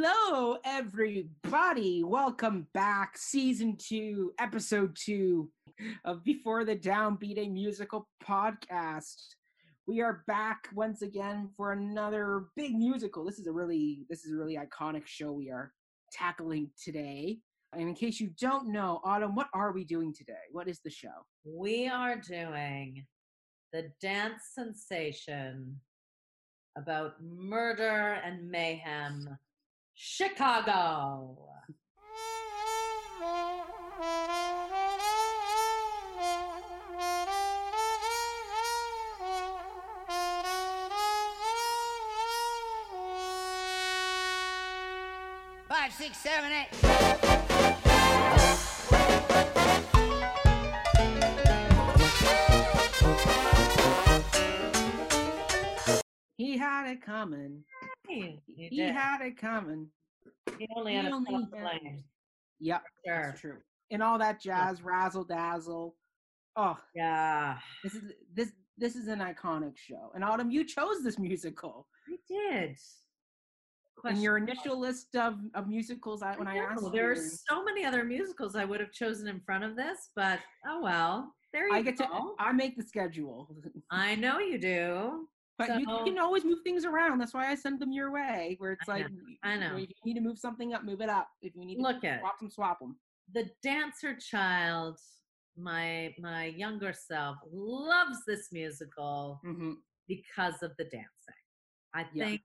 Hello, everybody. Welcome back. Season two, episode two of Before the Downbeat, a musical podcast. We are back once again for another big musical. This is a really, this is a really iconic show we are tackling today. And in case you don't know, Autumn, what are we doing today? What is the show? We are doing the dance sensation about murder and mayhem, Chicago. Five, six, seven, eight. He had it coming. Hey, He did. had it coming. Only had a only had- Yep, Sure. that's true. And all that jazz, razzle dazzle. Oh, Yeah, this is this this is an iconic show. And Autumn, you chose this musical I did. in your initial list of, of musicals. I, when I, know, asked there are so many other musicals I would have chosen in front of this, but oh well. There you I get to. I make the schedule. I know you do. But you So- can always move things around. That's why I send them your way. Where it's I like, know, I you know. If you need to move something up, move it up. If you need to Look at swap them, swap them. the dancer child. My my younger self loves this musical hmm because of the dancing. I Yeah. think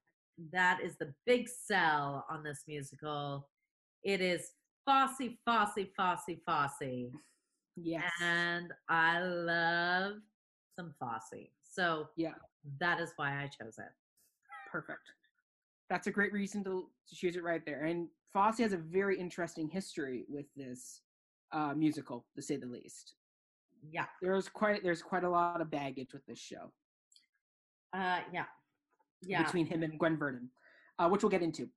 that is the big sell on this musical. It is Fosse, Fosse, Fosse, Fosse. Yes. And I love some Fosse. So Yeah. That is why I chose it. Perfect. That's a great reason to, to choose it right there. And Fosse has a very interesting history with this uh, musical, to say the least. Yeah. There's quite there's quite a lot of baggage with this show Uh yeah. Yeah. between him and Gwen Verdon, uh, which we'll get into.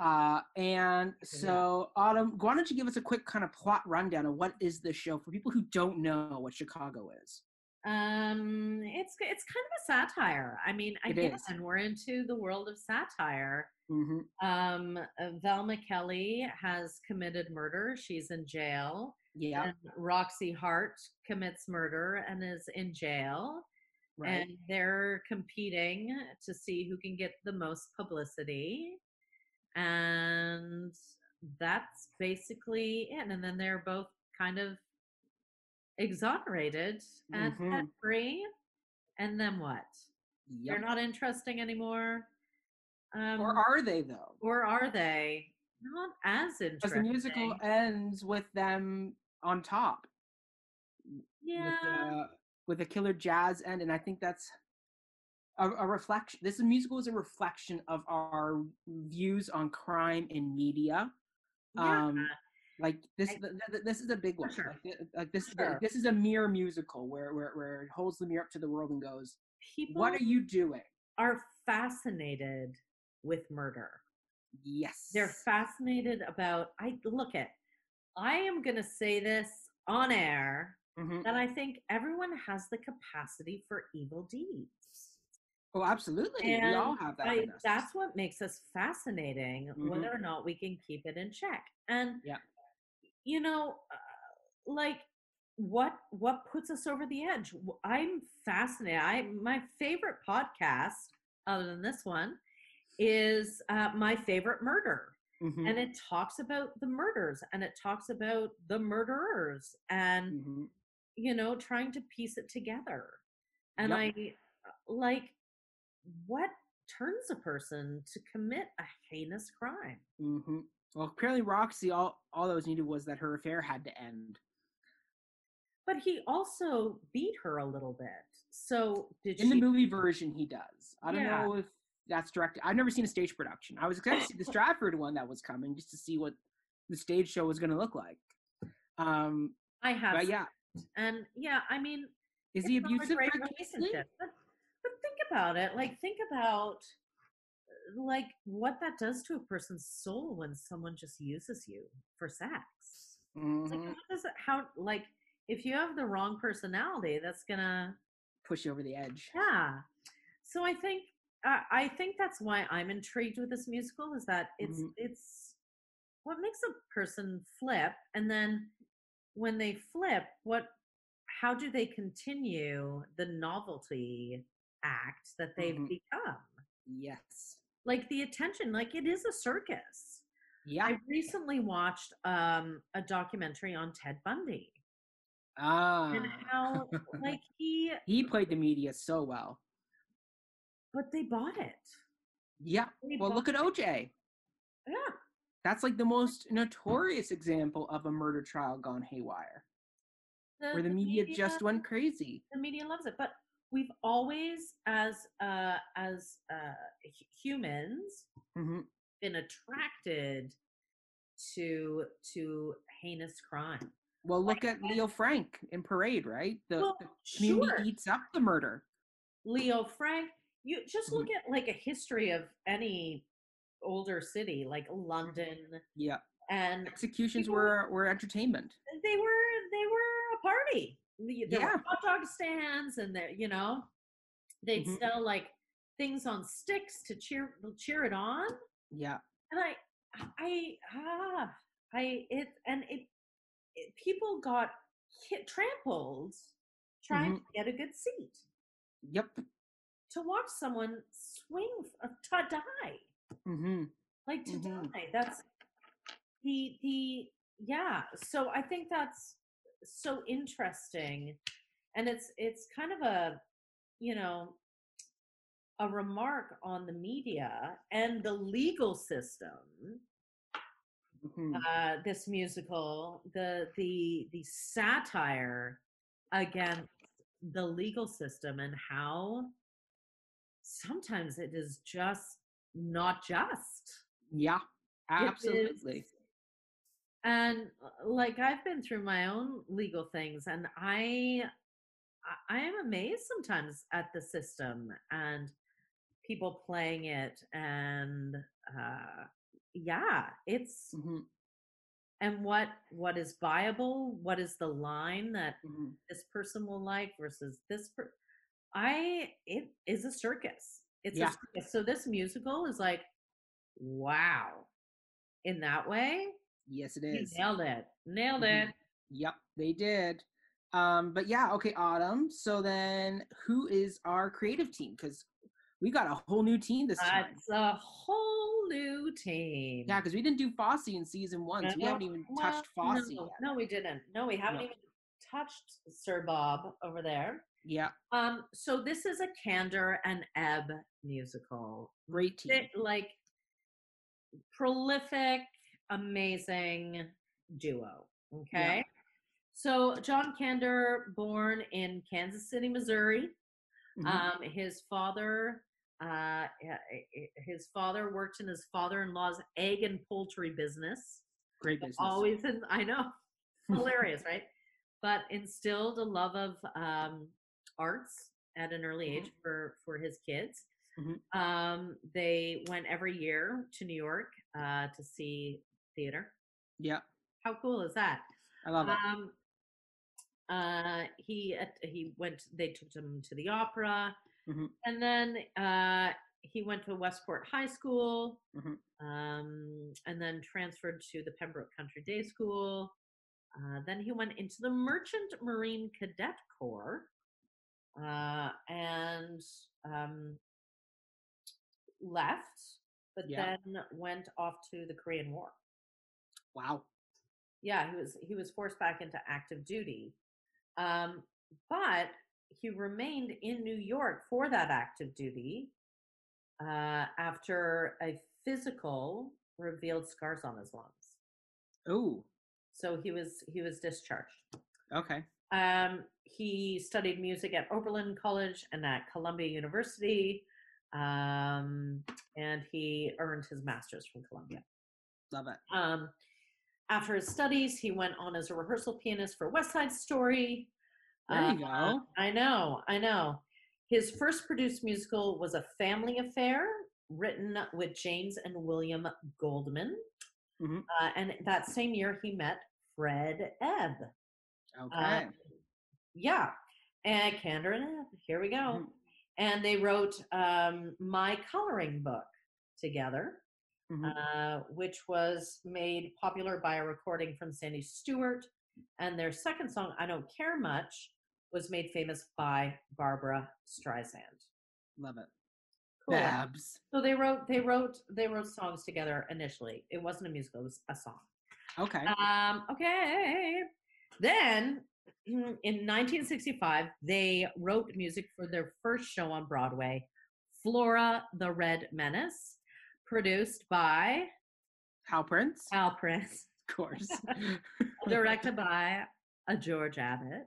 Uh, and so, Autumn, why don't you give us a quick kind of plot rundown of what is this show for people who don't know what Chicago is? Um, it's it's kind of a satire. I mean, again, we're into the world of satire. hmm Um, uh, Velma Kelly has committed murder. She's in jail. Yeah, And Roxy Hart commits murder and is in jail. right. And they're competing to see who can get the most publicity. And that's basically it. And then they're both kind of exonerated and set Mhm. free. And then what? Yep. They're not interesting anymore. Um, or are they though? or are they not as interesting? Because the musical ends with them on top. yeah. with with a killer jazz end, and I think that's a, a reflection. This musical is a reflection of our views on crime in media. yeah. Um, like this, I- th- th- this is a big one. sure. Like, like this, Sure. this is a mirror musical where, where where it holds the mirror up to the world and goes, people "What are you doing?" are fascinated with murder. Yes, They're fascinated about I look at I am going to say this on air Mhm. that I think everyone has the capacity for evil deeds. Oh, absolutely. we all have that. I, in us. that's what makes us fascinating Mhm. whether or not we can keep it in check. And Yeah. You know uh, like what what puts us over the edge? I'm fascinated. I my favorite podcast other than this one is uh, my favorite murder Mhm, and it talks about the murders and it talks about the murderers and mhm. you know trying to piece it together and Yep. i like what turns a person to commit a heinous crime hmm Well, apparently Roxy, all all that was needed was that her affair had to end. but he also beat her a little bit so did In the movie version, he does. I don't Yeah. know if that's directed. I've never seen a stage production. I was excited to see the Stratford one that was coming, just to see what the stage show was going to look like. Um, i have but yeah, and yeah i mean is he abusive? great Greg Casely? relationship. But, but think about it. Like, think about like what that does to a person's soul when someone just uses you for sex. It's like, how does it? How like if you have the wrong personality, that's gonna Push you over the edge. yeah. So I think I, I think that's why I'm intrigued with this musical is that it's Mhm. it's what makes a person flip, and then when they flip, what how do they continue the novelty act that they've Mhm. become? Yes. Like the attention, like it is a circus. Yeah. I recently watched um, a documentary on Ted Bundy ah. and how like he, he played the media so well. but they bought it. Yeah. They Well, look at OJ. Yeah. That's like the most notorious example of a murder trial gone haywire, where the media just went crazy. the media loves it but we've always as uh as uh hu- humans hmm been attracted to to heinous crime Well, look at Leo Frank in Parade, right? The, well the community sure eats up the murder. leo frank you just Mhm. look at like a history of any older city like london Yeah. and Executions People- were were entertainment. they were they were a party there Yeah. were hot dog stands and there you know they'd Mhm. sell like things on sticks to cheer cheer it on Yeah. and I, I, ah, I, it, and it, it people got hit, trampled trying Mhm. to get a good seat Yep. to watch someone swing uh, to die, Mm-hmm. like to Mhm. die. That's the the yeah. So I think that's so interesting, and it's it's kind of a you know a remark on the media and the legal system hmm uh, this musical, the the the satire against the legal system and how sometimes it is just not just. Yeah. Absolutely. And uh, like I've been through my own legal things, and I I- am amazed sometimes at the system and people playing it, and uh, yeah, it's hmm and what what is viable what is the line that hmm this person will like versus this per- i it is a circus. It's Yeah. a circus. So this musical is like wow in that way Yes, it is. you nailed it nailed Mhm. it Yep, they did. Um, but yeah, okay, Autumn. So then, who is our creative team? Because we got a whole new team this time. that's a whole new team Yeah, because we didn't do Fosse in season one, so we No, haven't even well, touched Fosse no, no we didn't no we haven't No. even touched sir bob over there Yeah, um so this is a Kander and ebb musical great team. bit like prolific, amazing duo. Okay. So John Kander, born in Kansas City, Missouri. Mhm. Um, his father, uh, eh, eh, his father worked in his father-in-law's egg and poultry business. great business. Always in, I know, hilarious, right? But instilled a love of um, arts at an early age for for his kids. Mhm. Um, they went every year to New York uh, to see theater. Yeah, How cool is that? I love it. Um, uh, he at- he went. They took him to the opera, Mhm. and then uh, he went to Westport High School, Mhm. um, and then transferred to the Pembroke Country Day School. Uh, then he went into the Merchant Marine Cadet Corps, uh, and um, left, but Yeah. then went off to the Korean War Wow. yeah he was he was forced back into active duty um but he remained in new york for that active duty uh after a physical revealed scars on his lungs Oh, so he was he was discharged okay. um he studied music at oberlin college and at columbia university um and he earned his master's from columbia Love it. Um, after his studies, he went on as a rehearsal pianist for West Side Story. There you Uh, go. I know, I know. His first produced musical was A Family Affair, written with James and William Goldman. Mhm. Uh, and that same year, he met Fred Ebb. Okay. Uh, yeah, and Kander and Ebb. Here we go. Mhm. and they wrote um, my coloring book together Mhm. uh, which was made popular by a recording from sandy stewart and their second song i don't care much was made famous by barbara streisand Love it. Cool. Babs. so they wrote they wrote they wrote songs together initially it wasn't a musical it was a song Okay. Um, okay. Then in 1965, they wrote music for their first show on Broadway, Flora the Red Menace, produced by Hal Prince, Al Prince, of course. directed by a George Abbott.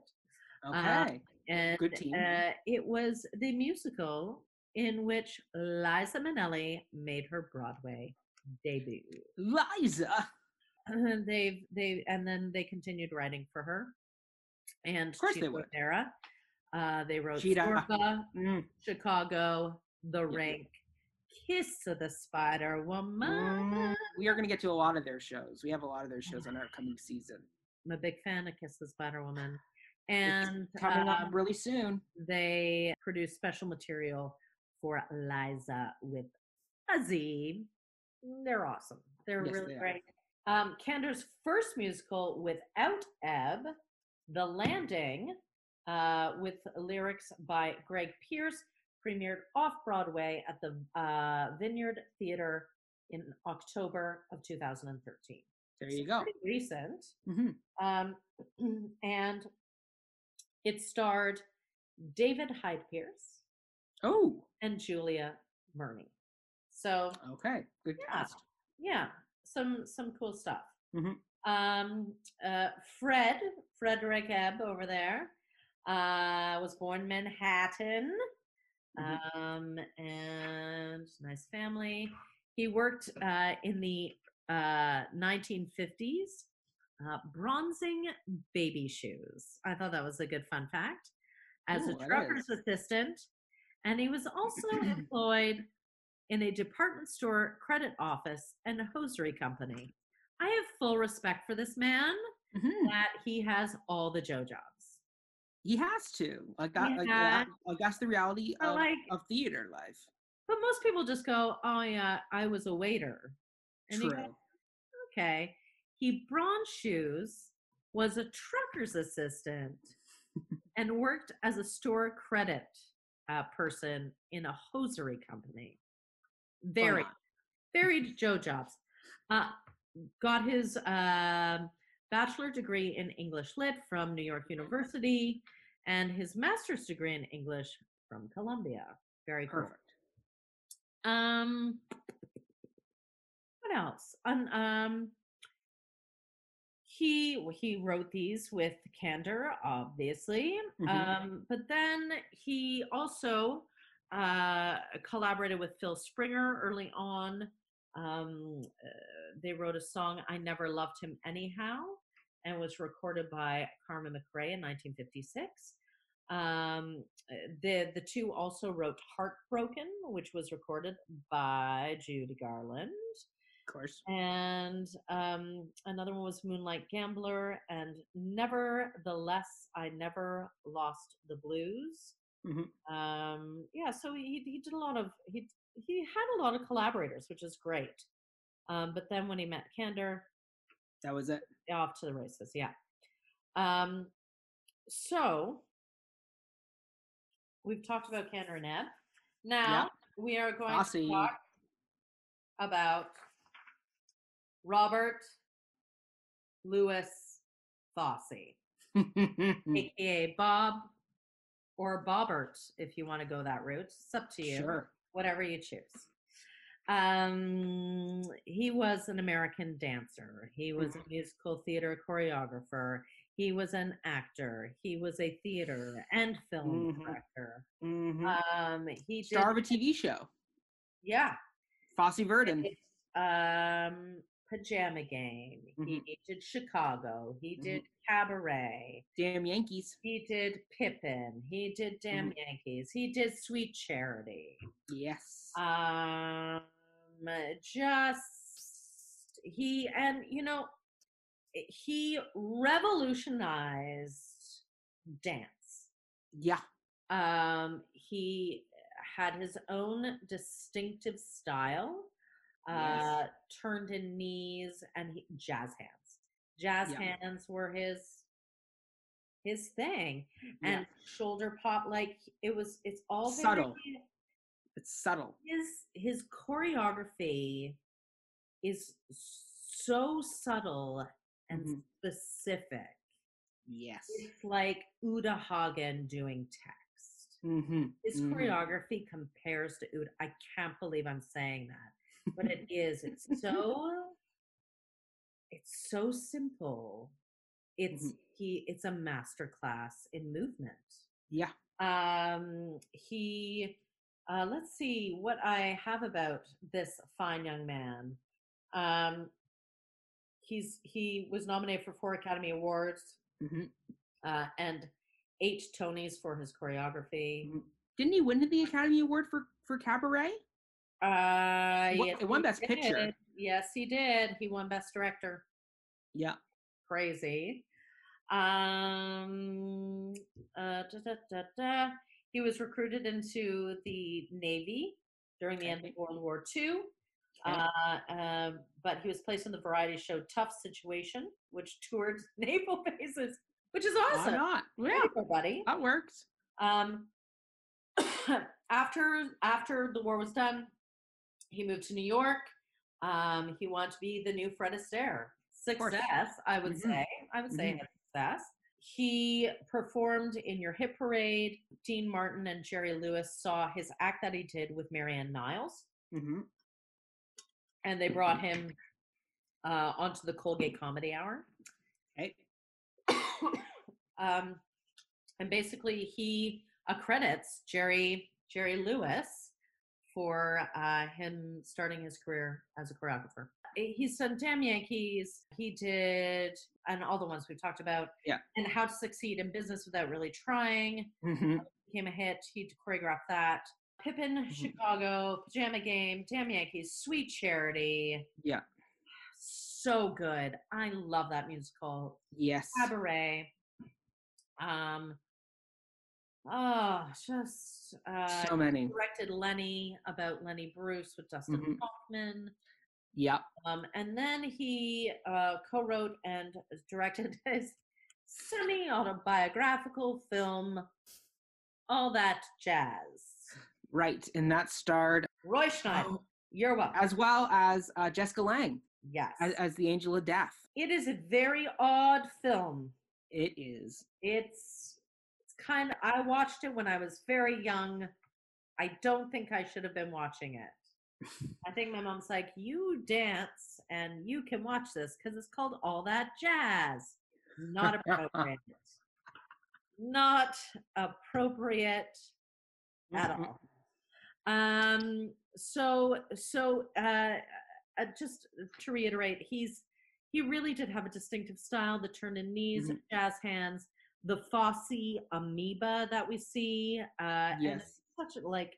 okay. And Good team. Uh, it was the musical in which Liza Minnelli made her Broadway debut. Liza. and they've they and then they continued writing for her and Of course they would. Rivera. Uh, they wrote Chita. Zorba, Mm. Chicago, The Rink, Kiss of the Spider Woman. Mm. We are going to get to a lot of their shows. We have a lot of their shows on our coming season. I'm a big fan of Kiss of the Spider Woman. It's And coming up um, really soon. they produce special material for Liza with a Z. They're awesome. They're Yes, really they are. great. Um, Kander's first musical without Ebb, The Landing, uh, with lyrics by Greg Pierce, premiered off Broadway at the uh, Vineyard Theater in October of 2013. There you go. Pretty recent. hmm Um, and it starred David Hyde Pierce Oh, and Julia Murney. So okay. Good Yeah. cast. yeah, some some cool stuff. Mhm. Um, uh, Fred Frederick Ebb over there uh, was born Manhattan. Um, and nice family. He worked uh, in the uh, 1950s. Uh, bronzing baby shoes. I thought that was a good fun fact. As Ooh, a trucker's assistant, and he was also employed in a department store credit office and a hosiery company. I have full respect for this man Mhm. that he has all the Joe jobs. He has to. Like that. Like, that like that's the reality But of, like, of theater life. but most people just go, "Oh yeah, I was a waiter." And you go, True. okay. He bronze shoes, was a trucker's assistant, and worked as a store credit uh, person in a hosiery company. Very, on. very Joe Jobs. Uh, got his um bachelor degree in English Lit from New York University and his master's degree in English from Columbia. Very cool. Perfect. Um, what else? Um, he he wrote these with Kander, obviously. Mhm. Um, but then he also uh, collaborated with Phil Springer early on. Um, uh, they wrote a song "I Never Loved Him Anyhow" and was recorded by Carmen McRae in 1956. Um, the the two also wrote "Heartbroken," which was recorded by Judy Garland, Of course. and um, another one was "Moonlight Gambler," and "Nevertheless, I Never Lost the Blues." Mhm. Um, yeah, so he he did a lot of he he had a lot of collaborators, which is great. Um, but then when he met Kander, That was it. Off to the races yeah um so we've talked about Kander and Ebb. now we are going Bossy. to talk about robert louis fosse aka bob or bobbert if you want to go that route it's up to you Sure. whatever you choose. Um, he was an American dancer. He was a musical theater choreographer. He was an actor. He was a theater and film Mhm. director. Mhm. Um, he did, Star of a TV show. yeah, Fosse Verdon. did, um, Pajama Game. Mm-hmm. He did Chicago. He did Cabaret. Damn Yankees. He did Pippin. He did Damn Mm-hmm. Yankees. He did Sweet Charity. Yes. um just he and you know he revolutionized dance yeah. um he had his own distinctive style. Yes. Uh, turned in knees and he, jazz hands. Jazz Yeah. hands were his his thing, Yeah. and shoulder pop like it was. It's all very- Subtle. It's subtle. his his choreography is so subtle and Mhm. specific. Yes. It's like Uta Hagen doing text. Mm-hmm. His choreography compares to Uta. I can't believe I'm saying that, but it is. It's so. It's so simple. It's Mhm. he. It's a master class in movement. Yeah. Um, he, uh, let's see what I have about this fine young man. Um, he's he was nominated for four Academy Awards hmm uh, and eight Tonys for his choreography. Mhm. Didn't he win the Academy Award for for Cabaret? Uh, yes, it won Best Picture. Yes, he did. He won Best Director. Yeah. Crazy. Um, uh, da, da, da, da. He was recruited into the Navy during the end of World War II. Uh, um, but he was placed in the variety show Tough Situation, which toured naval bases, which is awesome. Why not? Yeah, buddy. that works. Um, after after the war was done, he moved to New York. Um, he wanted to be the new Fred Astaire. Success, I would Mhm. say. I would say Mhm. a success. He performed in Your Hit Parade. Dean Martin and Jerry Lewis saw his act that he did with Marianne Niles, hmm and they brought him uh, onto the Colgate Comedy Hour. Okay. um, and basically he accredits Jerry Jerry Lewis for uh, him starting his career as a choreographer. He's done Damn Yankees. He did, and all the ones we've talked about. Yeah. And How to Succeed in Business Without Really Trying hmm became a hit. He choreographed that. Pippin, Mhm. Chicago, Pajama Game, Damn Yankees, Sweet Charity. Yeah. So good. I love that musical. Yes. Cabaret. Um. Oh, just uh, So many. directed Lenny about Lenny Bruce with Dustin Mhm. Hoffman. Yep. Um, and then he uh, co-wrote and directed his semi-autobiographical film, All That Jazz. Right. And that starred Roy Scheider, Oh. you're welcome. as well as uh, Jessica Lange yes, as, as the Angel of Death. it is a very odd film. It's it's kind of i watched it when i was very young. I don't think i should have been watching it. I think my mom's like you dance and you can watch this because it's called all that jazz. Not appropriate. Not appropriate at all. Um so so uh, uh just to reiterate he's he really did have a distinctive style the turn in knees Mhm. jazz hands the Fosse amoeba that we see uh Yes. such a like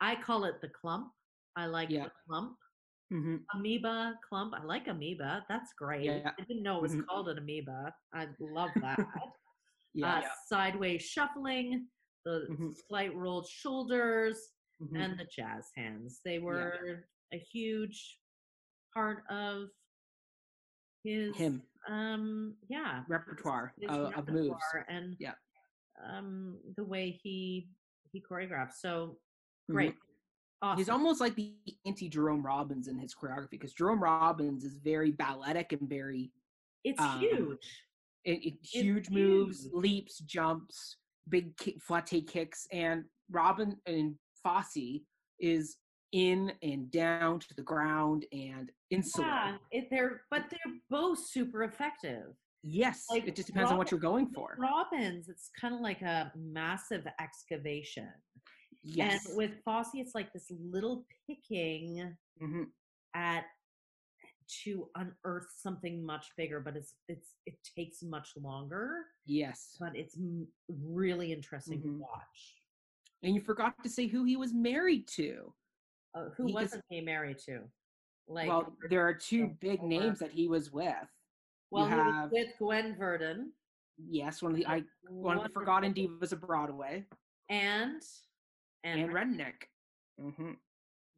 i call it the clump i like Yeah. the clump hmm amoeba clump i like amoeba that's great Yeah. i didn't know it was Mhm. called an amoeba i love that Yeah. uh, sideways shuffling, the Mhm. slight rolled shoulders, Mhm. and the jazz hands. They were a huge part of his Him. Um, yeah, repertoire his of, of moves. and Yeah. um, the way he he choreographs. So Mhm. great, awesome. He's almost like the anti Jerome Robbins in his choreography because Jerome Robbins is very balletic and very it's um, huge. it, it- huge moves, huge. leaps, jumps, big kick, flatte kicks, and Robin and Fosse is in and down to the ground and insular. Yeah, it, they're but they're both super effective. Yes, Like, it just depends on what you're going for. Robbins, it's kind of like a massive excavation. Yes. And with Fosse, it's like this little picking Mhm. at to unearth something much bigger, but it's it's it takes much longer, Yes. but it's m- really interesting Mhm. to watch. And you forgot to say who he was married to. Uh, who He wasn't he married to? Like, well, there are two big or- names that he was with. well, he have- was with Gwen Verdon. Yes, one of the I one of the Forgotten Divas of Broadway. and and, and Redneck. hmm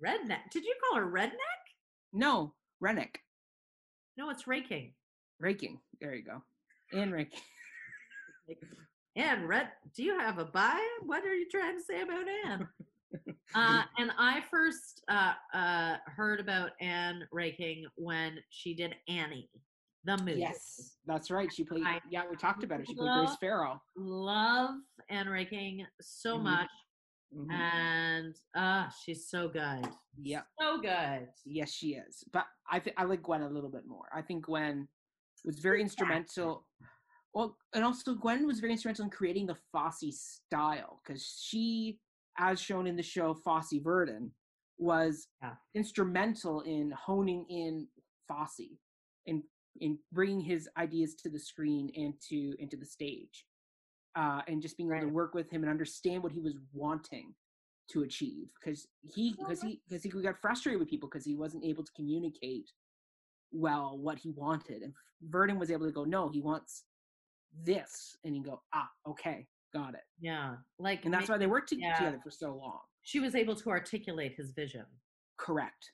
redneck. Did you call her redneck? No, Rennick. No, it's Reinking. Reinking. There you go. And Reinking. Anne, red. Do you have a bio? What are you trying to say about Anne? Uh, and I first uh, uh, heard about Ann Reinking when she did Annie, the movie. Yes, that's right. She played. I yeah, we talked about it. She played Grace Farrell. Love Ann Reinking so Mhm. much, Mhm. and uh, she's so good. Yeah. So good. Yes, she is. But I think I like Gwen a little bit more. I think Gwen was very instrumental. Well, and also Gwen was very instrumental in creating the Fosse style because she, as shown in the show Fosse Verdon, was Yeah. instrumental in honing in Fosse and in bringing his ideas to the screen and to into the stage, uh, and just being able to work with him and understand what he was wanting to achieve because he because he because he got frustrated with people because he wasn't able to communicate well what he wanted and Verdon was able to go no he wants this and you go ah okay got it. Yeah, like and that's why they worked yeah. together for so long. She was able to articulate his vision, correct.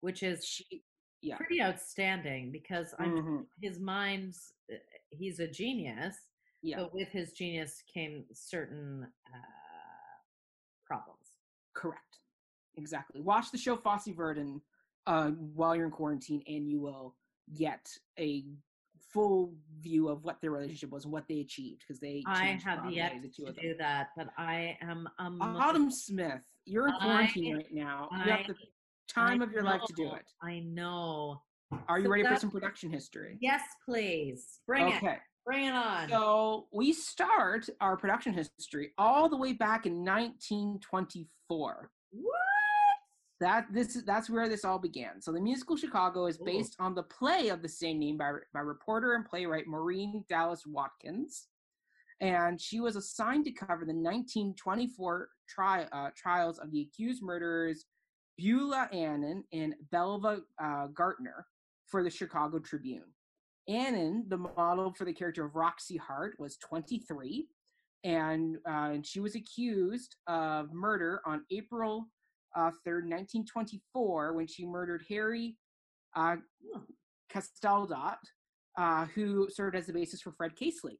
Which is she yeah. pretty outstanding because I'm Mhm. his mind's uh, he's a genius yeah. but with his genius came certain uh, problems. Correct. Exactly. Watch the show Fosse Verdon uh, while you're in quarantine and you will get a full view of what their relationship was and what they achieved because they i have yet to do that but i am mo- Autumn Smith, you're in quarantine I- right now. You have the time I of your life to do it. i know Are you So ready for some production history? yes please bring it okay. bring it on So we start our production history all the way back in 1924. what That this is that's where this all began. So the musical Chicago is Ooh. based on the play of the same name by by reporter and playwright Maureen Dallas Watkins, and she was assigned to cover the 1924 tri- uh, trials of the accused murderers Beulah Annan and Belva uh, Gartner for the Chicago Tribune. Annan, the model for the character of Roxy Hart, was 23, and uh, she was accused of murder on April uh, 3rd, 1924, when she murdered Harry uh, Casteldot, uh, who served as the basis for Fred Casely,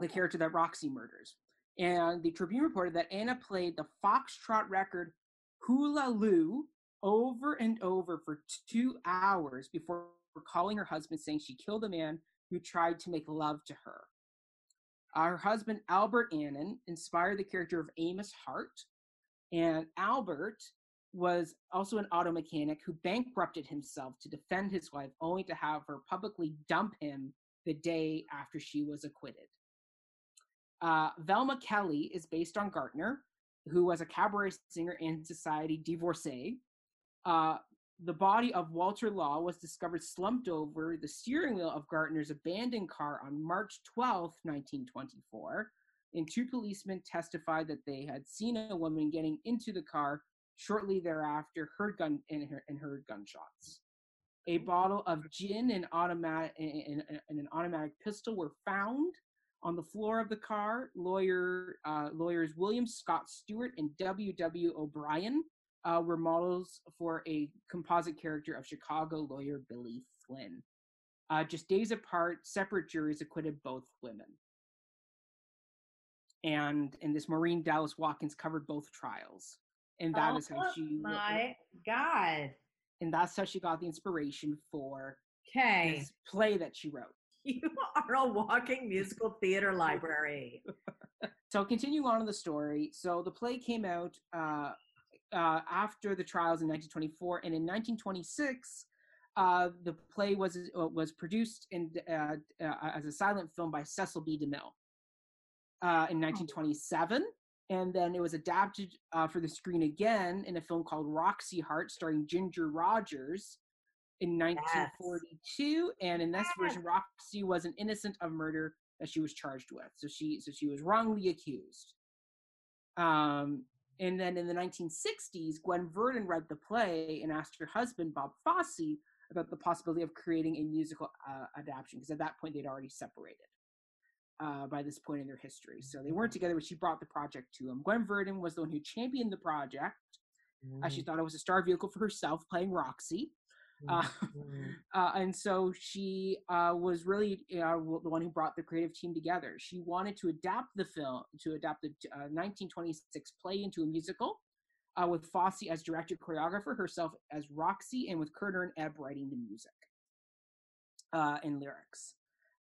the character that Roxy murders. And the Tribune reported that Anna played the foxtrot record Hula Lou over and over for two hours before calling her husband, saying she killed a man who tried to make love to her. Uh, her husband, Albert Annan, inspired the character of Amos Hart, and Albert was also an auto mechanic who bankrupted himself to defend his wife, only to have her publicly dump him the day after she was acquitted. Uh, Velma Kelly is based on Gartner, who was a cabaret singer and society divorcee. Uh, the body of Walter Law was discovered slumped over the steering wheel of Gartner's abandoned car on March 12, 1924 and two policemen testified that they had seen a woman getting into the car shortly thereafter heard gun and, heard- gunshots. A bottle of gin and automatic and, and- and an automatic pistol were found on the floor of the car. Lawyer uh, lawyers william scott stewart and w.w o'brien uh, were models for a composite character of chicago lawyer billy flynn. Uh, just days apart separate juries acquitted both women and and this Maureen Dallas Watkins covered both trials, and that that is how Oh she my god and that's how she got the inspiration for okay this play that she wrote. you are a walking musical theater library So continue on in the story. So the play came out uh, uh, after the trials in 1924, and in 1926, uh, the play was uh, was produced in, uh, uh, as a silent film by Cecil B. DeMille uh, in 1927, and then it was adapted uh, for the screen again in a film called Roxy Hart, starring Ginger Rogers. In 1942, and in this version, Roxy was an innocent of murder that she was charged with. So she so she was wrongly accused. Um, and then in the 1960s, Gwen Verdon read the play and asked her husband Bob Fosse about the possibility of creating a musical uh, adaptation because at that point they'd already separated. Uh, by this point in their history. So they weren't together, but she brought the project to him. Gwen Verdon was the one who championed the project. Uh, she thought it was a star vehicle for herself, playing Roxy. Uh, Mhm. uh, and so she uh, was really uh, the one who brought the creative team together. She wanted to adapt the film, to adapt the uh, 1926 play into a musical, uh, with Fosse as director choreographer, herself as Roxy, and with Kander and Ebb writing the music uh, and lyrics.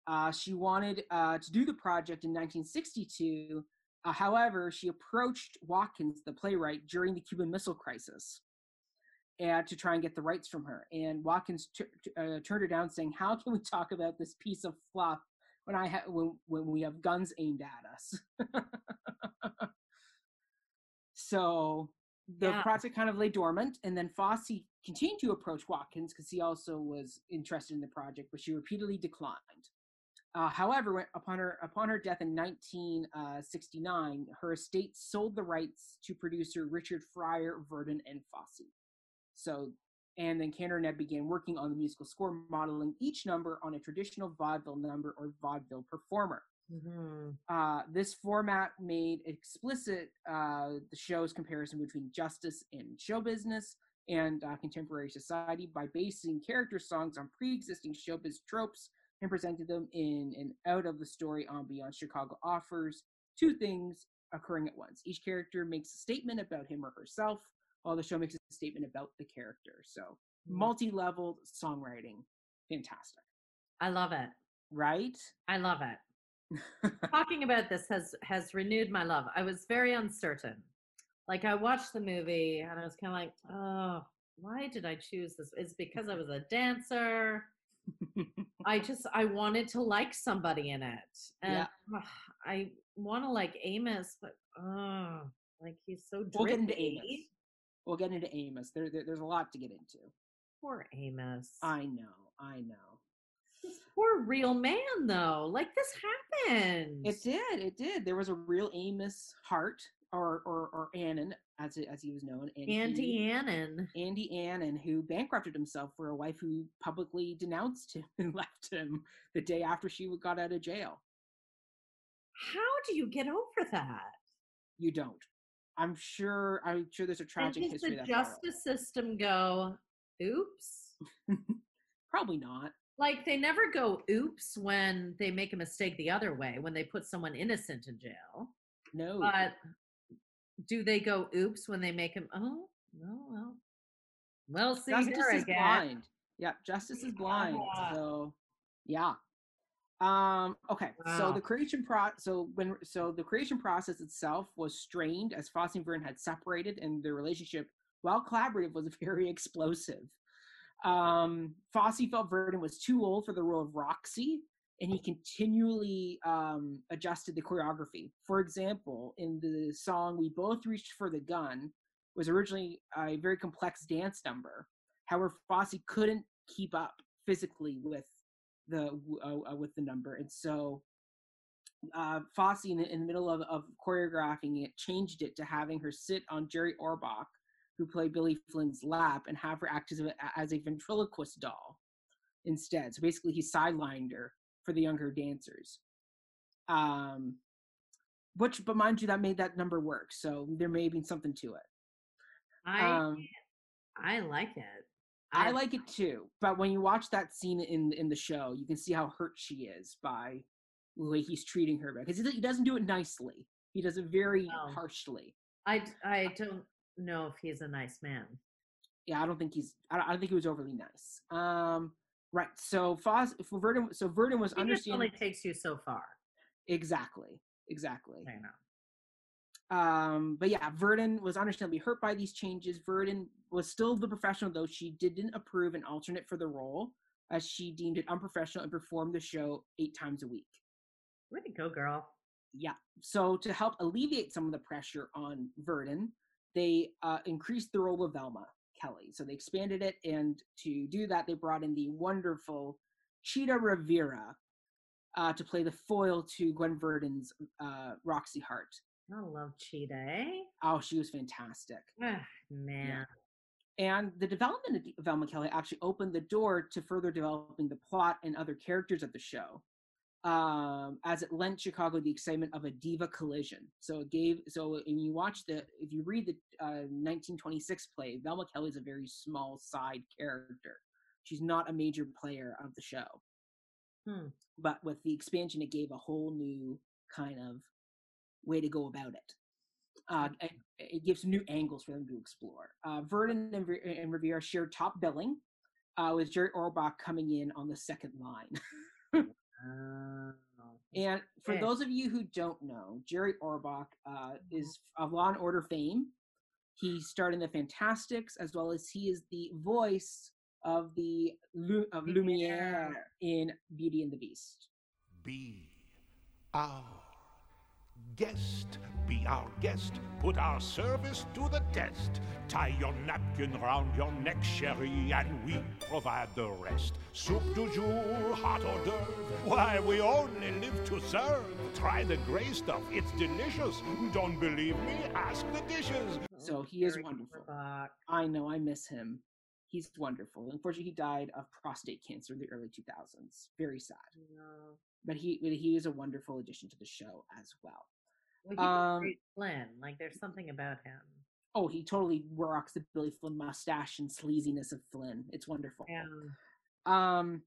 Uh, she wanted uh, to do the project in 1962. Uh, however, she approached Watkins, the playwright, during the Cuban Missile Crisis and to try and get the rights from her. And Watkins t- t- uh, turned her down, saying, "How can we talk about this piece of fluff when I ha- when, when we have guns aimed at us?" so the Yeah. project kind of lay dormant, and then Fosse continued to approach Watkins because he also was interested in the project, but she repeatedly declined. Uh, however, upon her upon her death in 1969, her estate sold the rights to producer Richard Fryer, Verdon, and Fosse. So, and then Kander and Ebb began working on the musical score, modeling each number on a traditional vaudeville number or vaudeville performer. Mhm. Uh, this format made explicit uh, the show's comparison between justice and show business and uh, contemporary society by basing character songs on pre-existing showbiz tropes and presented them in and out of the story on Beyond Chicago offers two things occurring at once. Each character makes a statement about him or herself, while the show makes a statement about the character. So mm-hmm. multi-leveled songwriting, fantastic, I love it. right? I love it. Talking about this has has renewed my love. I was very uncertain. Like I watched the movie and I was kind of like, oh, why did I choose this? It's because I was a dancer. I just I wanted to like somebody in it, and Yeah. I want to like Amos, but oh, like he's so we'll get into. Amos. We'll get into Amos. There, there, there's a lot to get into. Poor Amos. I know, I know. This poor real man though. Like this happened. It did, it did. There was a real Amos Hart, or or or Annan, as as he was known, and Auntie he- Annan. Andy Annan, who bankrupted himself for a wife who publicly denounced him and left him the day after she got out of jail. How do you get over that? You don't. I'm sure. I'm sure there's a tragic and does history. the justice system go, oops? Probably not. Like they never go oops when they make a mistake the other way, when they put someone innocent in jail. No. But do they go oops when they make him oh no well well see justice here is again. blind. Yeah, justice is blind. Yeah. So, yeah. Um. Okay. So the creation pro. So when so the creation process itself was strained as Fosse and Verne had separated, and their relationship, while collaborative, was very explosive. Um, Fosse felt Verdon was too old for the role of Roxy, and he continually um, adjusted the choreography. For example, in the song "We Both Reached for the Gun," was originally a very complex dance number. However, Fosse couldn't keep up physically with the uh, uh, with the number, and so uh, Fosse, in, the- in the middle of, of choreographing it, changed it to having her sit on Jerry Orbach, who played Billy Flynn's lap, and have her act as a, as a ventriloquist doll instead. So basically, he sidelined her for the younger dancers. Um, which, but mind you, that made that number work. So there may have been something to it. I Um, I like it. I like it too, but when you watch that scene in in the show, you can see how hurt she is by the way he's treating her because he doesn't do it nicely. He does it very harshly. I don't know if he's a nice man. Yeah, I don't think he's. I don't, I don't think he was overly nice. Um, right. So Foz for Verdon. So Verdon was He just only takes you so far. exactly, exactly. I know. Um, but yeah, Verdon was understandably hurt by these changes. Verdon was still the professional, though she didn't approve an alternate for the role, as she deemed it unprofessional and performed the show eight times a week. Way to go, girl. Yeah. So to help alleviate some of the pressure on Verdon, they uh, increased the role of Velma Kelly. So they expanded it, and to do that, they brought in the wonderful Chita Rivera uh, to play the foil to Gwen Verdon's uh, Roxy Hart. I love Chita. eh? Oh, she was fantastic. Ah, man. And the development of Velma Kelly actually opened the door to further developing the plot and other characters of the show. Um, as it lent Chicago the excitement of a diva collision. So it gave. So when you watch the, if you read the uh, 1926 play, Velma Kelly is a very small side character. She's not a major player of the show. Hmm. But with the expansion, it gave a whole new kind of way to go about it. Uh, it, it gives new angles for them to explore. Uh, Verdon and, and Rivera shared top billing, uh, with Jerry Orbach coming in on the second line. Oh. And for Okay. those of you who don't know, Jerry Orbach uh, mm-hmm. is of Law and Order fame. He starred in the Fantasticks as well as he is the voice of the Lu- of Lumiere in Beauty and the Beast. Be our guest. Be our guest. Put our service to the test. Tie your napkin round your neck, Sherry, and we provide the rest. Soup du jour, hot hors d'oeuvre. Why, we only live to serve. Try the gray stuff. It's delicious. Don't believe me? Ask the dishes. So he is wonderful. I know, I miss him. He's wonderful. Unfortunately, he died of prostate cancer in the early 2000s. Very sad. No. But he he is a wonderful addition to the show as well. Well, Um, um, Flynn. Like, there's something about him. Oh, he totally rocks the Billy Flynn mustache and sleaziness of Flynn. It's wonderful. Yeah. Um.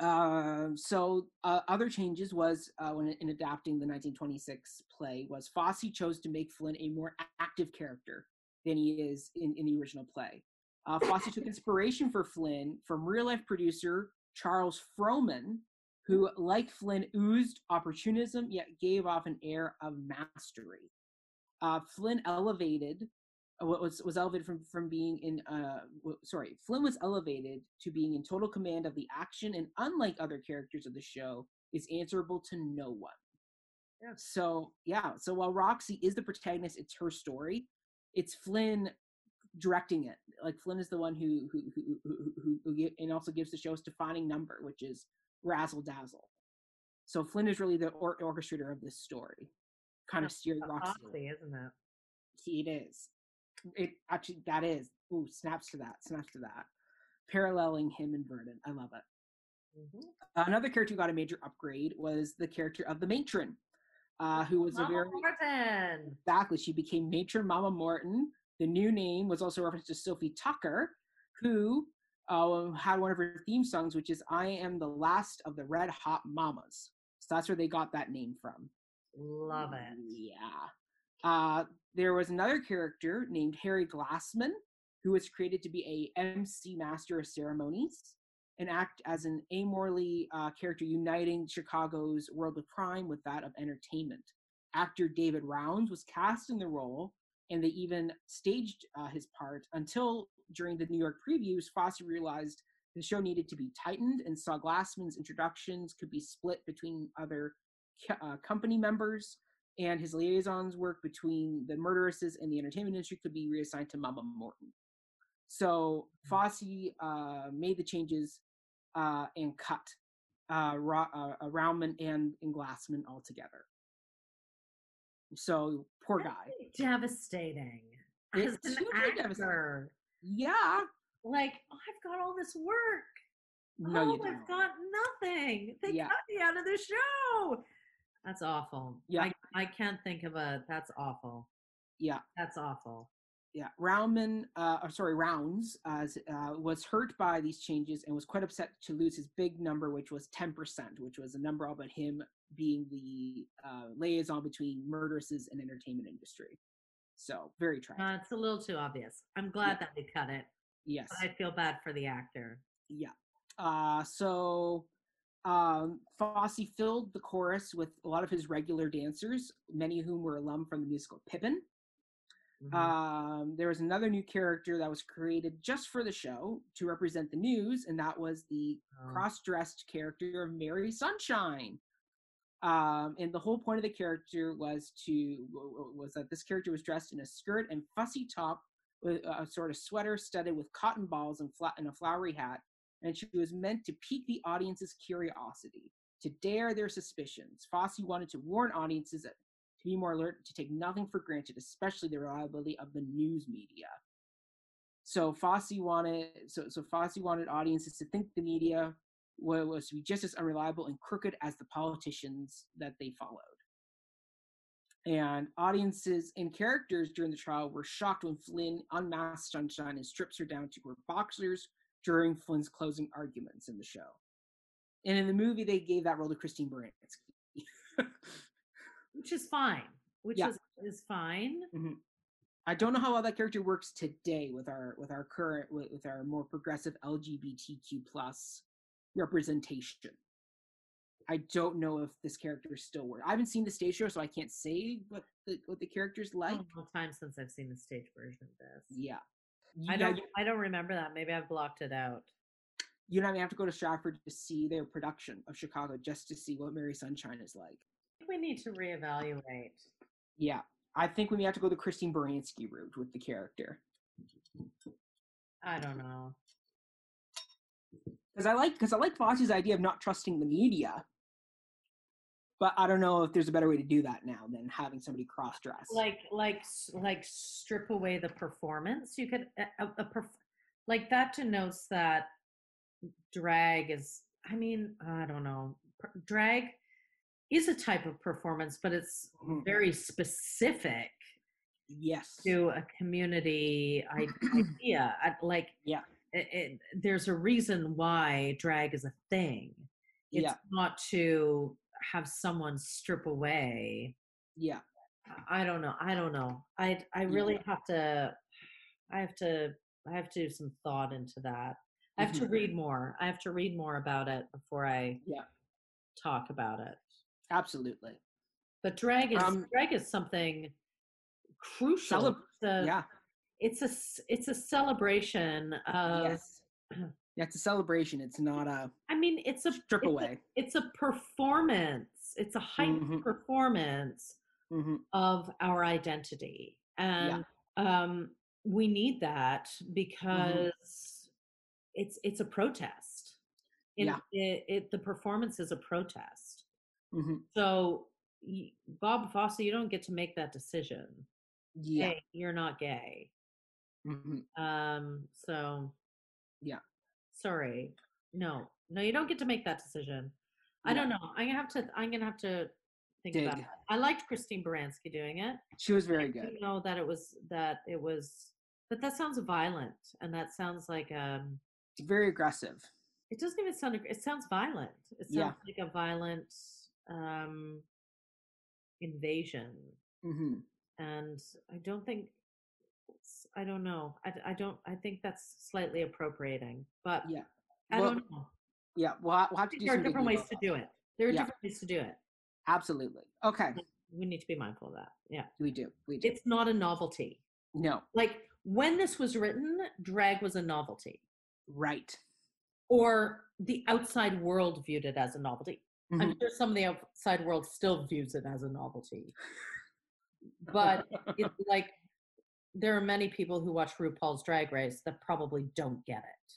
Uh, so uh, other changes was uh, when in adapting the 1926 play was Fosse chose to make Flynn a more active character than he is in, in the original play. Uh, Fosse took inspiration for Flynn from real life producer Charles Frohman, who, like Flynn, oozed opportunism yet gave off an air of mastery. Uh, Flynn elevated uh, what was was elevated from from being in uh sorry flynn was elevated to being in total command of the action and unlike other characters of the show is answerable to no one Yeah. so yeah so while roxy is the protagonist it's her story it's flynn directing it like flynn is the one who who who who, who, who and also gives the show its defining number which is razzle dazzle so flynn is really the or- orchestrator of this story kind of steering That's roxy Foxy, isn't it? he- it is. It actually that is. Ooh, snaps to that. Snaps to that. Paralleling him and Vernon. I love it. Mhm. Another character who got a major upgrade was the character of the matron, uh, who was Mama a very Morton. exactly. She became matron Mama Morton. The new name was also a reference to Sophie Tucker, who uh, had one of her theme songs, which is "I am the last of the Red Hot Mamas." So that's where they got that name from. Love it. Yeah. Uh, there was another character named Harry Glassman, who was created to be a MC master of ceremonies and act as an amorally uh, character uniting Chicago's world of crime with that of entertainment. Actor David Rounds was cast in the role, and they even staged uh, his part until during the New York previews, Fosse realized the show needed to be tightened and saw Glassman's introductions could be split between other uh, company members and his liaisons work between the murderesses and the entertainment industry could be reassigned to Mama Morton. So Fosse uh, made the changes uh, and cut uh, Ra- uh, Rauman and, and Glassman altogether. So poor guy. Devastating. It's As an hugely devastating. actor, Yeah. like oh, I've got all this work. No, oh, you don't. I've got nothing. They Yeah. cut me out of the show. That's awful. Yeah. I, I can't think of a. That's awful. Yeah. That's awful. Yeah, Rauman, uh, or sorry, Rounds, uh, uh, was hurt by these changes and was quite upset to lose his big number, which was 10%, which was a number all but him being the uh, liaison between murderesses and entertainment industry. So, very tragic. Uh, it's a little too obvious. I'm glad that they cut it, yes. but I feel bad for the actor. Yeah. Uh, so um, Fosse filled the chorus with a lot of his regular dancers, many of whom were alum from the musical Pippin. Mhm. Um, there was another new character that was created just for the show to represent the news, and that was the Oh. cross-dressed character of Mary Sunshine. Um, and the whole point of the character was to was that this character was dressed in a skirt and fussy top with a sort of sweater studded with cotton balls and and a flowery hat, and she was meant to pique the audience's curiosity, to dare their suspicions. Fosse wanted to warn audiences to be more alert, to take nothing for granted, especially the reliability of the news media. So Fosse wanted so so Fosse wanted audiences to think the media was to be just as unreliable and crooked as the politicians that they followed. And audiences and characters during the trial were shocked when Flynn unmasked Sunshine and strips her down to her boxers during Flynn's closing arguments in the show. And in the movie, they gave that role to Christine Baranski. which is fine. Which Yeah. is is fine. Mm-hmm. I don't know how well that character works today with our with our current with, with our more progressive LGBTQ plus representation. I don't know if this character still works. I haven't seen the stage show, so I can't say what the what the character's like. a long time since I've seen the stage version of this. Yeah, I know, don't. You, I don't remember that. Maybe I've blocked it out. you know, I have to go to Stratford to see their production of Chicago just to see what Mary Sunshine is like. I think we need to reevaluate. Yeah, I think we may have to go the Christine Baranski route with the character I don't know. Because I like because I like Fosse's idea of not trusting the media. But I don't know if there's a better way to do that now than having somebody cross dress. Like, like, like, strip away the performance. You could a, a, a perf- like that denotes that drag is. I mean, I don't know. Drag is a type of performance, but it's Mhm. very specific yes. to a community idea. Like, Yeah. It, it, there's a reason why drag is a thing. It's Yeah. not to have someone strip away. Yeah. I don't know. I don't know. I I really have to. I have to. I have to do some thought into that. I have to Mhm. read more. I have to read more about it before I Yeah. talk about it. Absolutely. But drag is Um, drag is something crucial. Celeb- a- yeah. It's a it's a celebration of. yes. Yeah, it's a celebration. It's not a I mean, it's a strip it's a- away. it's a performance. It's a heightened Mhm. performance hmm of our identity, and um, we need that Mm-hmm. because it's it's a protest. In- Yeah. It, it the performance is a protest. hmm So, Bob Fosse, you don't get to make that decision. Yeah. Hey, you're not gay. Hmm Um, so Yeah. Sorry. No. No, you don't get to make that decision. I don't know. I'm gonna have to I'm gonna have to think about it. I liked Christine Baranski doing it. She was very I good. didn't know that it was that it was but that sounds violent and that sounds like um It's very aggressive. it doesn't even sound it sounds violent. It sounds Yeah. like a violent um invasion hmm and I don't think I don't know. I, I don't I think that's slightly appropriating, but Yeah. I Well, don't know. Yeah. We'll, ha- we'll have to do there are different ways to do it. There are Yeah. different ways to do it. Absolutely. Okay. We need to be mindful of that. Yeah. We do. We do. It's not a novelty. no. Like when this was written, drag was a novelty, Right. or the outside world viewed it as a novelty. I'm Mhm. sure some of the outside world still views it as a novelty. But it's like there are many people who watch RuPaul's Drag Race that probably don't get it.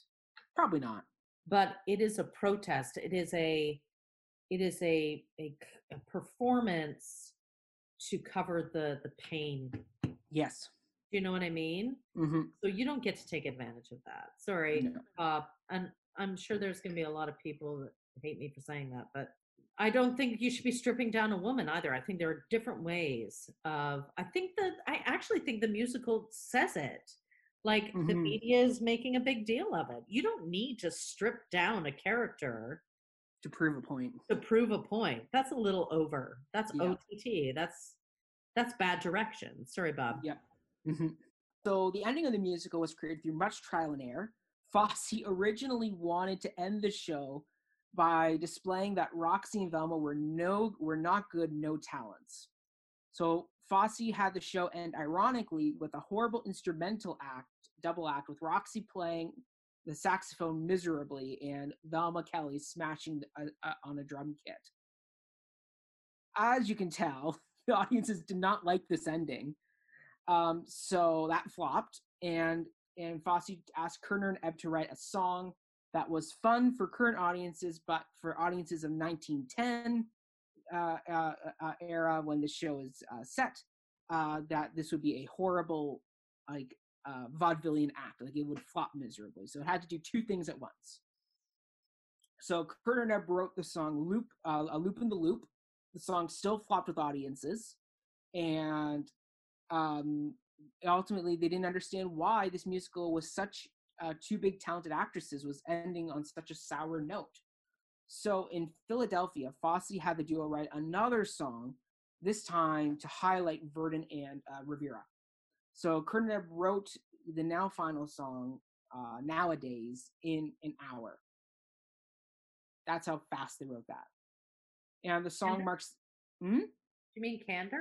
Probably not. but it is a protest it is a it is a a performance to cover the the pain do Yes. you know what i mean hmm so you don't get to take advantage of that sorry No. uh and i'm sure there's going to be a lot of people that hate me for saying that but i don't think you should be stripping down a woman either i think there are different ways of i think that i actually think the musical says it like the Mhm. media is making a big deal of it you don't need to strip down a character To prove a point. to prove a point that's a little over that's Yeah. ott that's that's bad direction sorry bob Yeah. hmm So the ending of the musical was created through much trial and error. Fosse originally wanted to end the show by displaying that Roxy and Velma were no were not good, no talents. So Fosse had the show end ironically with a horrible instrumental act, double act, with Roxy playing the saxophone miserably and Velma Kelly smashing a, a, on a drum kit. As you can tell, the audiences did not like this ending. Um, so that flopped, and and Fosse asked Kander and Ebb to write a song that was fun for current audiences, but for audiences of 1910 uh, uh, uh, era when the show is uh, set, uh, that this would be a horrible like uh, vaudevillian act, like it would flop miserably. So it had to do two things at once. So Kurt Ebb wrote the song "Loop," "A Loop in the Loop." The song still flopped with audiences, and um, ultimately they didn't understand why this musical was such uh, two big talented actresses was ending on such a sour note. So in Philadelphia, Fosse had the duo write another song, this time to highlight Verdon and uh, Rivera. So Ebb wrote the now final song uh, nowadays in an hour. That's how fast they wrote that. And the song And- marks. Hmm? You mean Kander?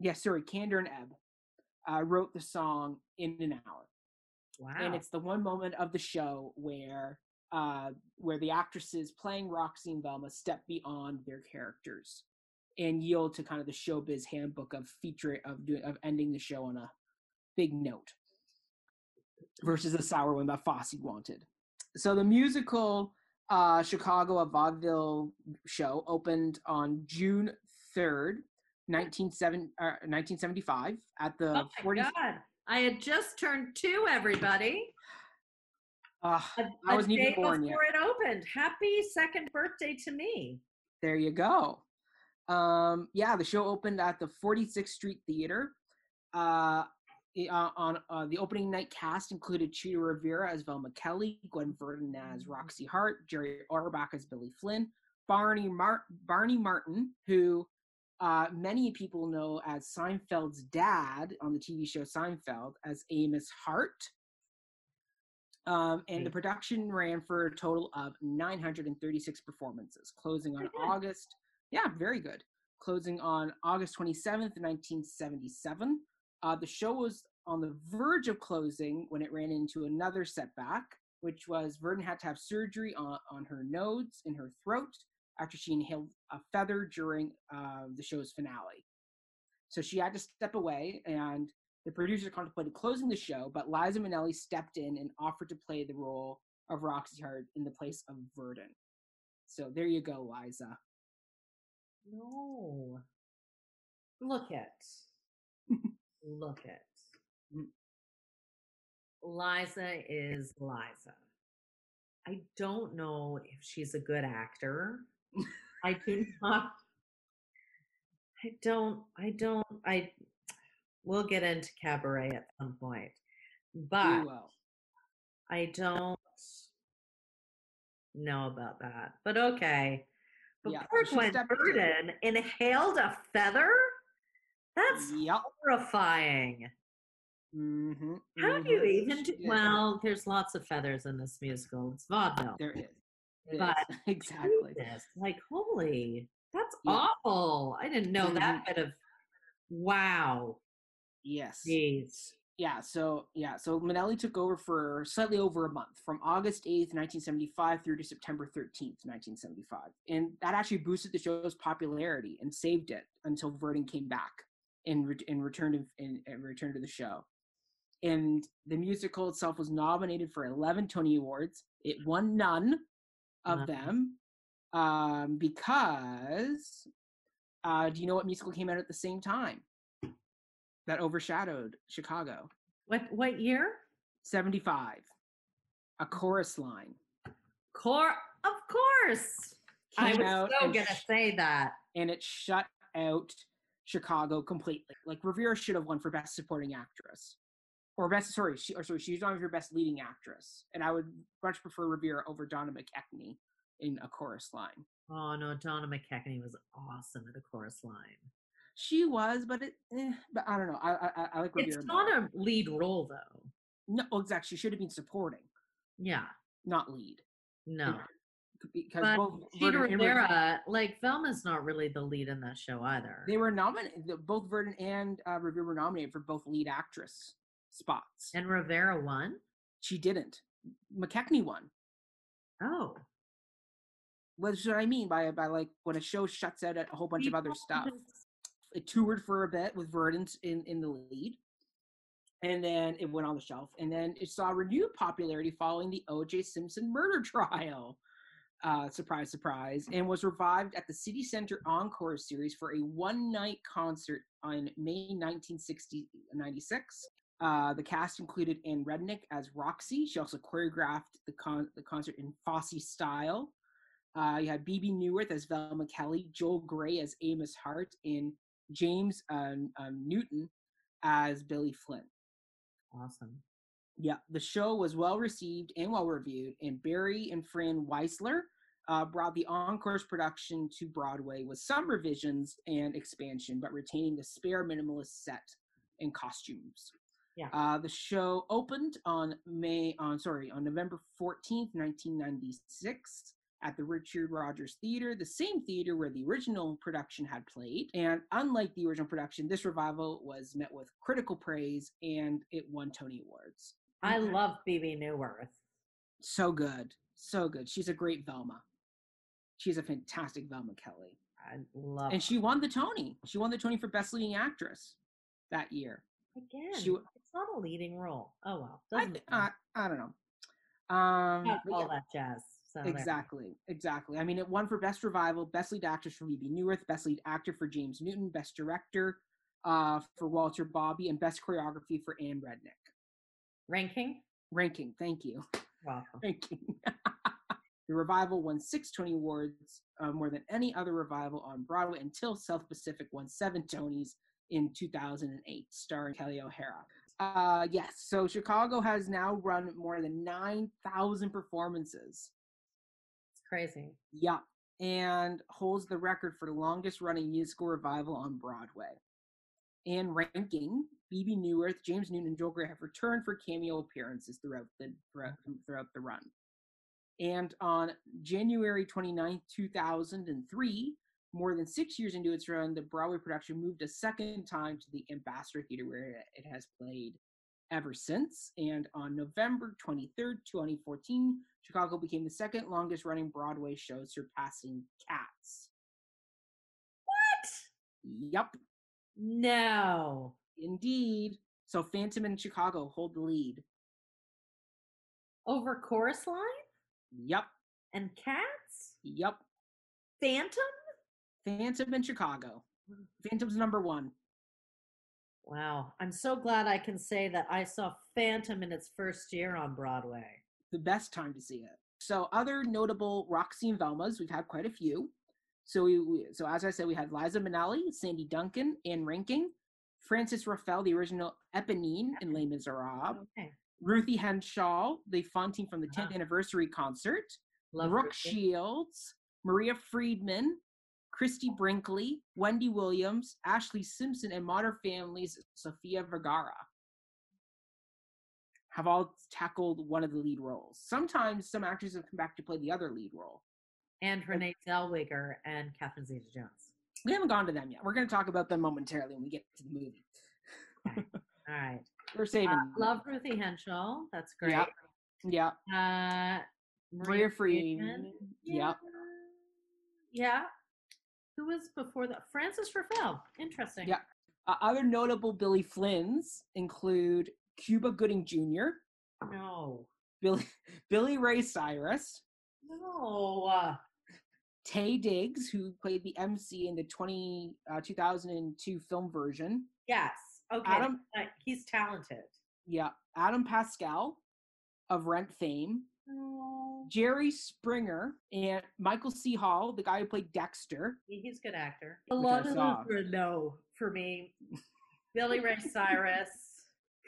Yeah, sorry, Kander and Ebb uh, wrote the song in an hour. Wow. and it's the one moment of the show where uh where the actresses playing Roxy and Velma step beyond their characters and yield to kind of the showbiz handbook of feature of doing of ending the show on a big note versus the sour one that Fosse wanted. So the musical uh Chicago a vaudeville show opened on June 3rd, 1970, uh, 1975 at the oh my 40 God. I had just turned two, everybody. uh, A, I a wasn't even day born yet. before it opened. Happy second birthday to me. There you go. Um, yeah, the show opened at the 46th Street Theater. Uh, uh, on uh, the opening night cast included Chita Rivera as Velma Kelly, Gwen Verdon as Roxy Hart, Jerry Orbach as Billy Flynn, Barney Mar- Barney Martin, who uh, many people know as Seinfeld's dad on the TV show Seinfeld, as Amos Hart. Um, and the production ran for a total of 936 performances, closing on August. Yeah, very good. Closing on August 27th, 1977. Uh, the show was on the verge of closing when it ran into another setback, which was Verdon had to have surgery on, on her nodes in her throat after she inhaled a feather during uh, the show's finale. So she had to step away, and the producers contemplated closing the show, but Liza Minnelli stepped in and offered to play the role of Roxy Hart in the place of Verdon. So there you go, Liza. No. Look at. Look at. Mm. Liza is Liza. I don't know if she's a good actor. I do not. I don't. I don't. I. We'll get into cabaret at some point, but. I don't know about that. But okay. But Yeah, poor she Gwen stepped in. Verdon inhaled a feather? That's Yep. horrifying. Mm-hmm. How do you even do well, there's lots of feathers in this musical. It's vaudeville. There is. But exactly. Jesus, like holy, that's Yeah. awful. I didn't know that bit of wow. Yes. Jeez. Yeah, so yeah, so Minnelli took over for slightly over a month, from August 8th, 1975 through to September 13th, 1975. And that actually boosted the show's popularity and saved it until Verdon came back and, re- and returned and returned to the show. And the musical itself was nominated for 11 Tony Awards. It won none of None. them um, because uh, do you know what musical came out at the same time that overshadowed Chicago? What what year? 75. A chorus line. Cor of course. I was so gonna sh- say that. and it shut out Chicago completely. Like Rivera should have won for best supporting actress. Or best sorry, she or sorry, she's on for best leading actress. And I would much prefer Rivera over Donna McKechnie in a chorus line. Oh no, Donna McKechnie was awesome at a chorus line. She was, but it eh, but I don't know. I I, I like It's not more. a lead role though. No, exactly. She should have been supporting, Yeah, not lead. no. Because But both Chita Rivera, like Velma's not really the lead in that show either. They were nominated. Both Verdon and uh, Rivera were nominated for both lead actress spots. and Rivera won. she didn't. McKechnie won. Oh, That's what I mean by by like when a show shuts out a whole bunch of other stuff. just- It toured for a bit with Verdon in in the lead, and then it went on the shelf. And then it saw renewed popularity following the O.J. Simpson murder trial. Uh, surprise, surprise, and was revived at the City Center Encore series for a one night concert on May 1960 96. Uh, the cast included Ann Reinking as Roxy. She also choreographed the, con- the concert in Fosse style. Uh, you had Bebe Neuwirth as Velma Kelly, Joel Grey as Amos Hart, and James uh, um, Naughton as Billy Flynn. Awesome. Yeah, the show was well received and well reviewed, and Barry and Fran Weissler uh, brought the Encore's production to Broadway with some revisions and expansion, but retaining the spare minimalist set and costumes. Yeah. Uh, the show opened on May on sorry on November fourteenth, nineteen ninety six. At the Richard Rodgers Theater, the same theater where the original production had played. And unlike the original production, this revival was met with critical praise and it won Tony Awards. I love Bebe Neuwirth. So good. So good. She's a great Velma. She's a fantastic Velma Kelly. I love And she won the Tony. She won the Tony for Best Leading Actress that year. Again. she it's not a leading role. Oh well. I, Doesn't th- matter. I, I don't know. Um, all yeah, that jazz. So there. exactly. Exactly. I mean, it won for Best Revival, Best Lead Actress for Bebe Neuwirth, Best Lead Actor for James Naughton, Best Director uh, for Walter Bobbie, and Best Choreography for Ann Reinking. Reinking. Reinking. Thank you. Welcome. Reinking. the revival won six Tony Awards, uh, more than any other revival on Broadway until South Pacific won seven Tonys in 2008, starring Kelli O'Hara. Uh, yes, so Chicago has now run more than 9,000 performances. It's crazy. Yeah, and holds the record for the longest running musical revival on Broadway. And Reinking, Bebe Neuwirth, James Naughton, and Joel Grey have returned for cameo appearances throughout the throughout, throughout the run. And on January 29th, 2003, more than six years into its run, the Broadway production moved a second time to the Ambassador Theater, where it has played ever since. And on November 23rd, 2014, Chicago became the second longest running Broadway show, surpassing Cats. What? Yep, No. indeed. So Phantom and Chicago hold the lead. Over chorus line Yep, and cats. yep. Phantom. Phantom in Chicago. Phantom's number one. Wow. I'm so glad I can say that I saw Phantom in its first year on Broadway. the best time to see it. So other notable Roxy and Velmas, we've had quite a few. So we, we so as I said, we had Liza Minnelli, Sandy Duncan, Ann Reinking, Frances Ruffelle, the original Eponine in Les Miserables, Okay. Ruthie Henshall, the Fantine from the 10th Ah. anniversary concert, Love Brooke Ruthie. Shields, Maria Friedman, Christie Brinkley, Wendy Williams, Ashlee Simpson, and Modern Family's Sofia Vergara have all tackled one of the lead roles. Sometimes some actors have come back to play the other lead role. And Renee Zellweger and Catherine Zeta Jones. We haven't gone to them yet. We're going to talk about them momentarily when we get to the movie. All right. We're saving. Uh, love Ruthie Henshall. That's great. Yeah. Yeah. Uh, Maria Friedman. Yeah. Yep. Yeah. Who was before that? Frances Ruffelle. Interesting. Yeah. Uh, other notable Billy Flynns include Cuba Gooding Jr., No. Billy Billy Ray Cyrus, No. Uh, Taye Diggs, who played the MC in the 20, uh, 2002 film version. yes. Okay. Adam, Uh, he's talented. yeah, Adam Pascal of Rent fame. Mm. Jerry Springer, and Michael C. Hall, the guy who played Dexter. He's a good actor. A lot of saw. those were no for me. Billy Ray Cyrus,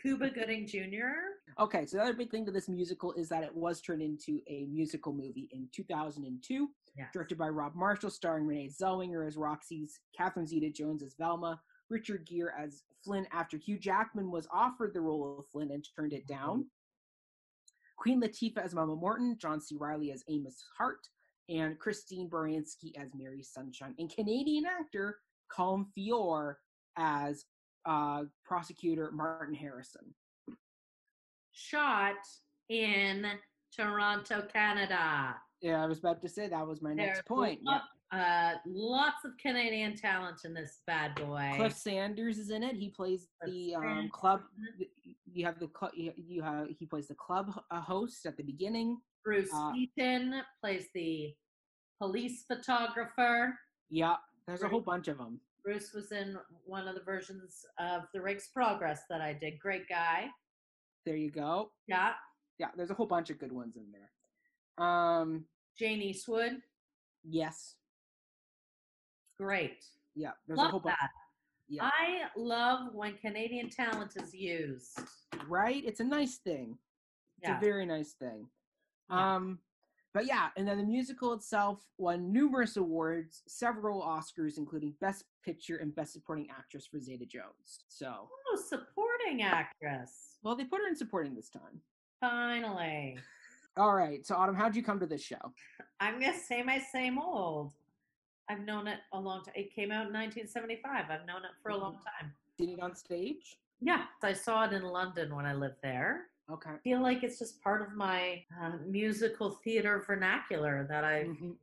Cuba Gooding Jr. Okay, so the other big thing to this musical is that it was turned into a musical movie in 2002, Yes. directed by Rob Marshall, starring Renee Zellweger as Roxy's, Catherine Zeta-Jones as Velma, Richard Gere as Flynn after Hugh Jackman was offered the role of Flynn and turned it down. Mm-hmm. Queen Latifah as Mama Morton, John C. Reilly as Amos Hart, and Christine Baranski as Mary Sunshine, and Canadian actor Colm Feore as uh, prosecutor Martin Harrison. Shot in Toronto, Canada. Yeah, I was about to say that was my next There's point. Uh, lots of Canadian talent in this bad boy. Cliff Sanders is in it. He plays Cliff the um, club. You have the cl- you have he plays the club uh, host at the beginning. Bruce uh, Eaton plays the police photographer. Yeah, there's a whole bunch of them. Bruce was in one of the versions of The Rake's Progress that I did. Great guy. There you go. Yeah. Yeah, there's a whole bunch of good ones in there. Um, Jane Eastwood. Yes. Great. Yeah. There's a love whole bunch. that. Yeah. I love when Canadian talent is used. right? It's a nice thing. It's Yeah. a very nice thing. Yeah. Um, but yeah, and then the musical itself won numerous awards, several Oscars, including Best Picture and Best Supporting Actress for Zeta Jones. So, Oh, supporting actress. well, they put her in supporting this time. Finally. All right. So, Autumn, how'd you come to this show? I'm gonna say my same old. I've known it a long time. It came out in 1975. I've known it for a long time. Seen it on stage? Yeah, I saw it in London when I lived there. Okay. I feel like it's just part of my uh, musical theater vernacular that I Mhm.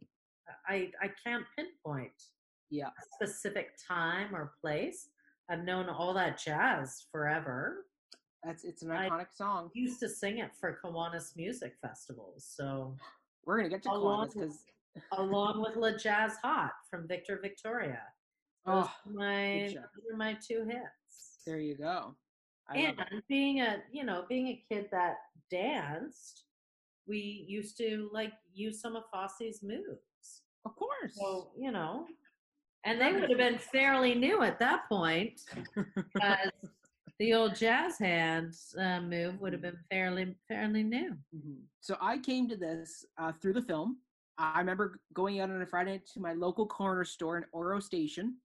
I I can't pinpoint Yeah. a specific time or place. I've known all that jazz forever. That's it's an I- iconic song. Used to sing it for Kiwanis music festivals. So We're gonna get to Kiwanis because along with Le Jazz Hot from Victor Victoria. Those oh, are my those are my two hits. there you go. I and being a you know being a kid that danced, we used to like use some of Fosse's moves. Of course. So you know, and they would have been fairly new at that point because the old jazz hands uh, move would have been fairly fairly new. Mhm. So I came to this uh, through the film. I remember going out on a Friday to my local corner store in Oro Station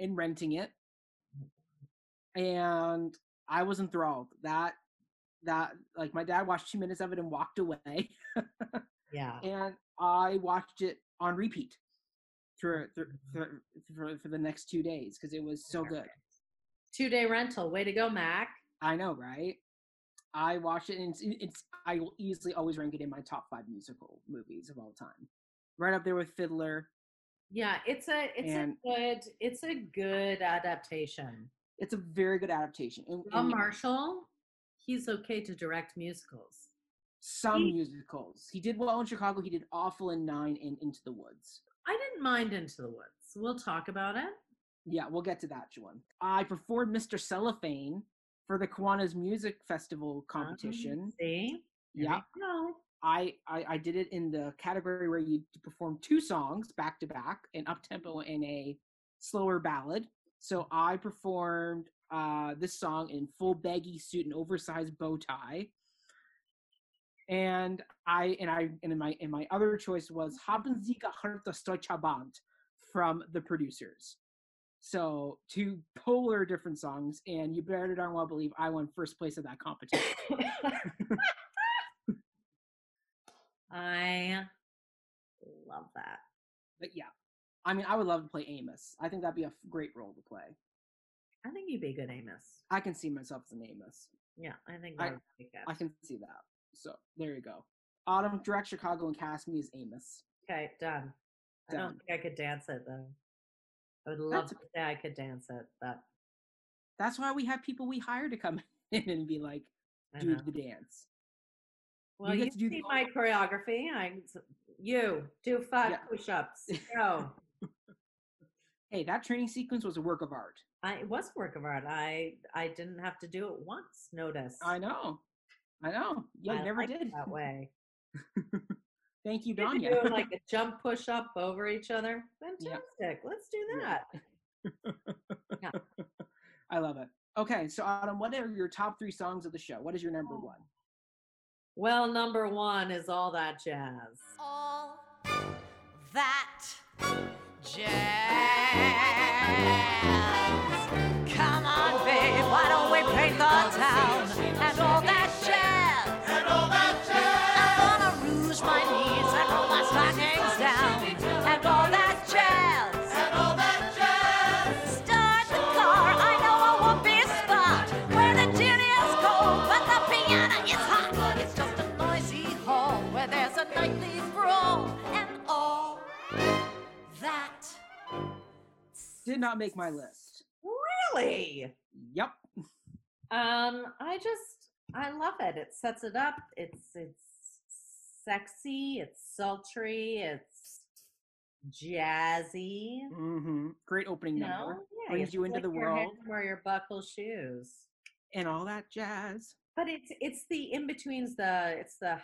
and renting it, and I was enthralled. That that like my dad watched two minutes of it and walked away, Yeah. and I watched it on repeat for for mm-hmm. for, for, for the next two days because it was so good. Two day rental. Way to go, Mac. I know, right? I watched it, and it's, it's I will easily always rank it in my top five musical movies of all time, right up there with Fiddler. Yeah, it's a it's And- a good it's a good adaptation. It's a very good adaptation. And, and Marshall, he's okay to direct musicals. some he- musicals, he did well in Chicago. He did awful in Nine and Into the Woods. I didn't mind Into the Woods. We'll talk about it. Yeah, we'll get to that one. I performed Mr. Cellophane for the Kiwanis Music Festival competition. Um, see? There yeah. I, I I did it in the category where you perform two songs back to back, an up tempo and a slower ballad. So I performed uh, this song in full baggy suit and oversized bow tie. And I and I and in my and my other choice was Haben Sie gehört das Deutsche Band from the producers. So two polar different songs, and you better darn well believe I won first place at that competition. I love that. But yeah, I mean, I would love to play Amos. I think that'd be a f- great role to play. I think you'd be a good Amos. I can see myself as an Amos. Yeah, I think I- would. I can see that. So there you go. Autumn, direct Chicago and cast me as Amos. Okay, done. I don't think I could dance it though. I would love That's to say I could dance it, but That's why we have people we hire to come in and be like, do the dance. Well, you to do the see my choreography. I you do five Yeah. push-ups. Go. Hey, that training sequence was a work of art. I it was a work of art. I I didn't have to do it once. Notice. I know. I know. Yeah, you I never did. that way. Thank you, You Danya. doing like a jump push up over each other. Yeah. Fantastic. Let's do Yeah. that. Yeah. I love it. Okay, so Autumn, what are your top three songs of the show? What is your number oh. one? Well, number one is all that jazz. All that jazz. Come on, babe, why don't we paint the town and all Did not make my list. Really? Yep. Um, I just I love it. It sets it up. It's it's sexy. It's sultry. It's jazzy. Mm-hmm. Great opening You number. know, yeah, brings you into the world. Wear your buckle shoes. And all that jazz. But it's it's the in betweens. The it's the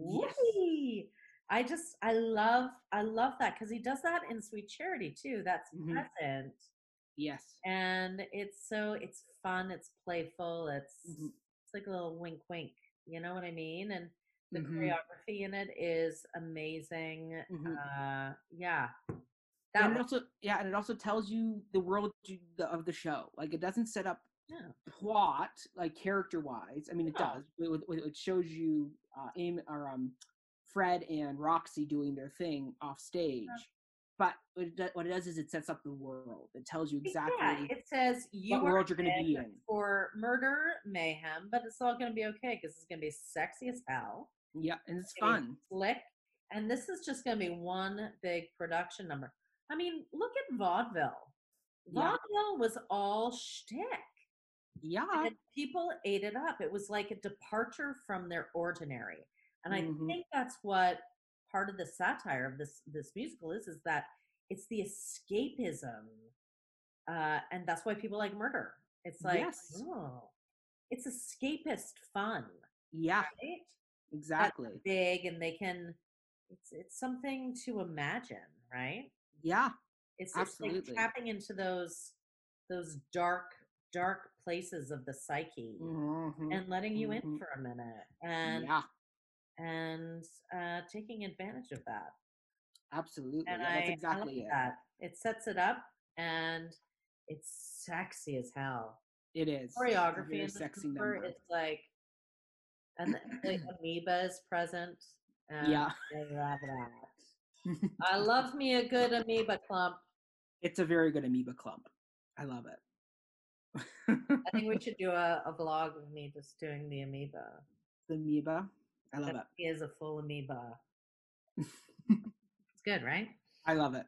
Yes. whoopee, I just I love I love that because he does that in Sweet Charity too. That's Mhm. present Yes. and it's so it's fun, it's playful, it's Mhm. it's like a little wink wink. You know what I mean? And the Mhm. choreography in it is amazing. Mhm. Uh yeah. That and it also yeah, and it also tells you the world of the show. Like it doesn't set up yeah. plot like character wise. I mean, it does. It, it- it shows you uh, Aim or um, Fred and Roxy doing their thing uh-huh. off stage. But what it, do- what it does is it sets up the world. It tells you exactly. Yeah, it says you what world you're gonna be in for murder mayhem, but it's all gonna be okay because it's gonna be sexy as hell. yeah, and it's gonna fun. slick, and this is just gonna be one big production number. I mean, look at vaudeville. Yeah. Vaudeville was all shtick. Yeah. and people ate it up. It was like a departure from their ordinary, and Mhm. I think that's what part of the satire of this this musical is: is that it's the escapism, uh, and that's why people like murder. It's like, Yes. oh, it's escapist fun, Yeah. right? That's Exactly. big, and they can. It's it's something to imagine, right? Yeah. It's it's like Absolutely. tapping into those those dark dark places of the psyche Mhm, and letting you in mhm. for a minute and yeah. And uh taking advantage of that Absolutely. and yeah, I, that's I exactly like it. that it sets it up and it's sexy as hell It is. Choreography the sexy number it's like and the, amoeba is present and Yeah. I love that I love me a good amoeba clump it's a very good amoeba clump. I love it. I think we should do a, a vlog of me just doing the amoeba the amoeba. I love That it. He is a full amoeba. it's good, right? I love it.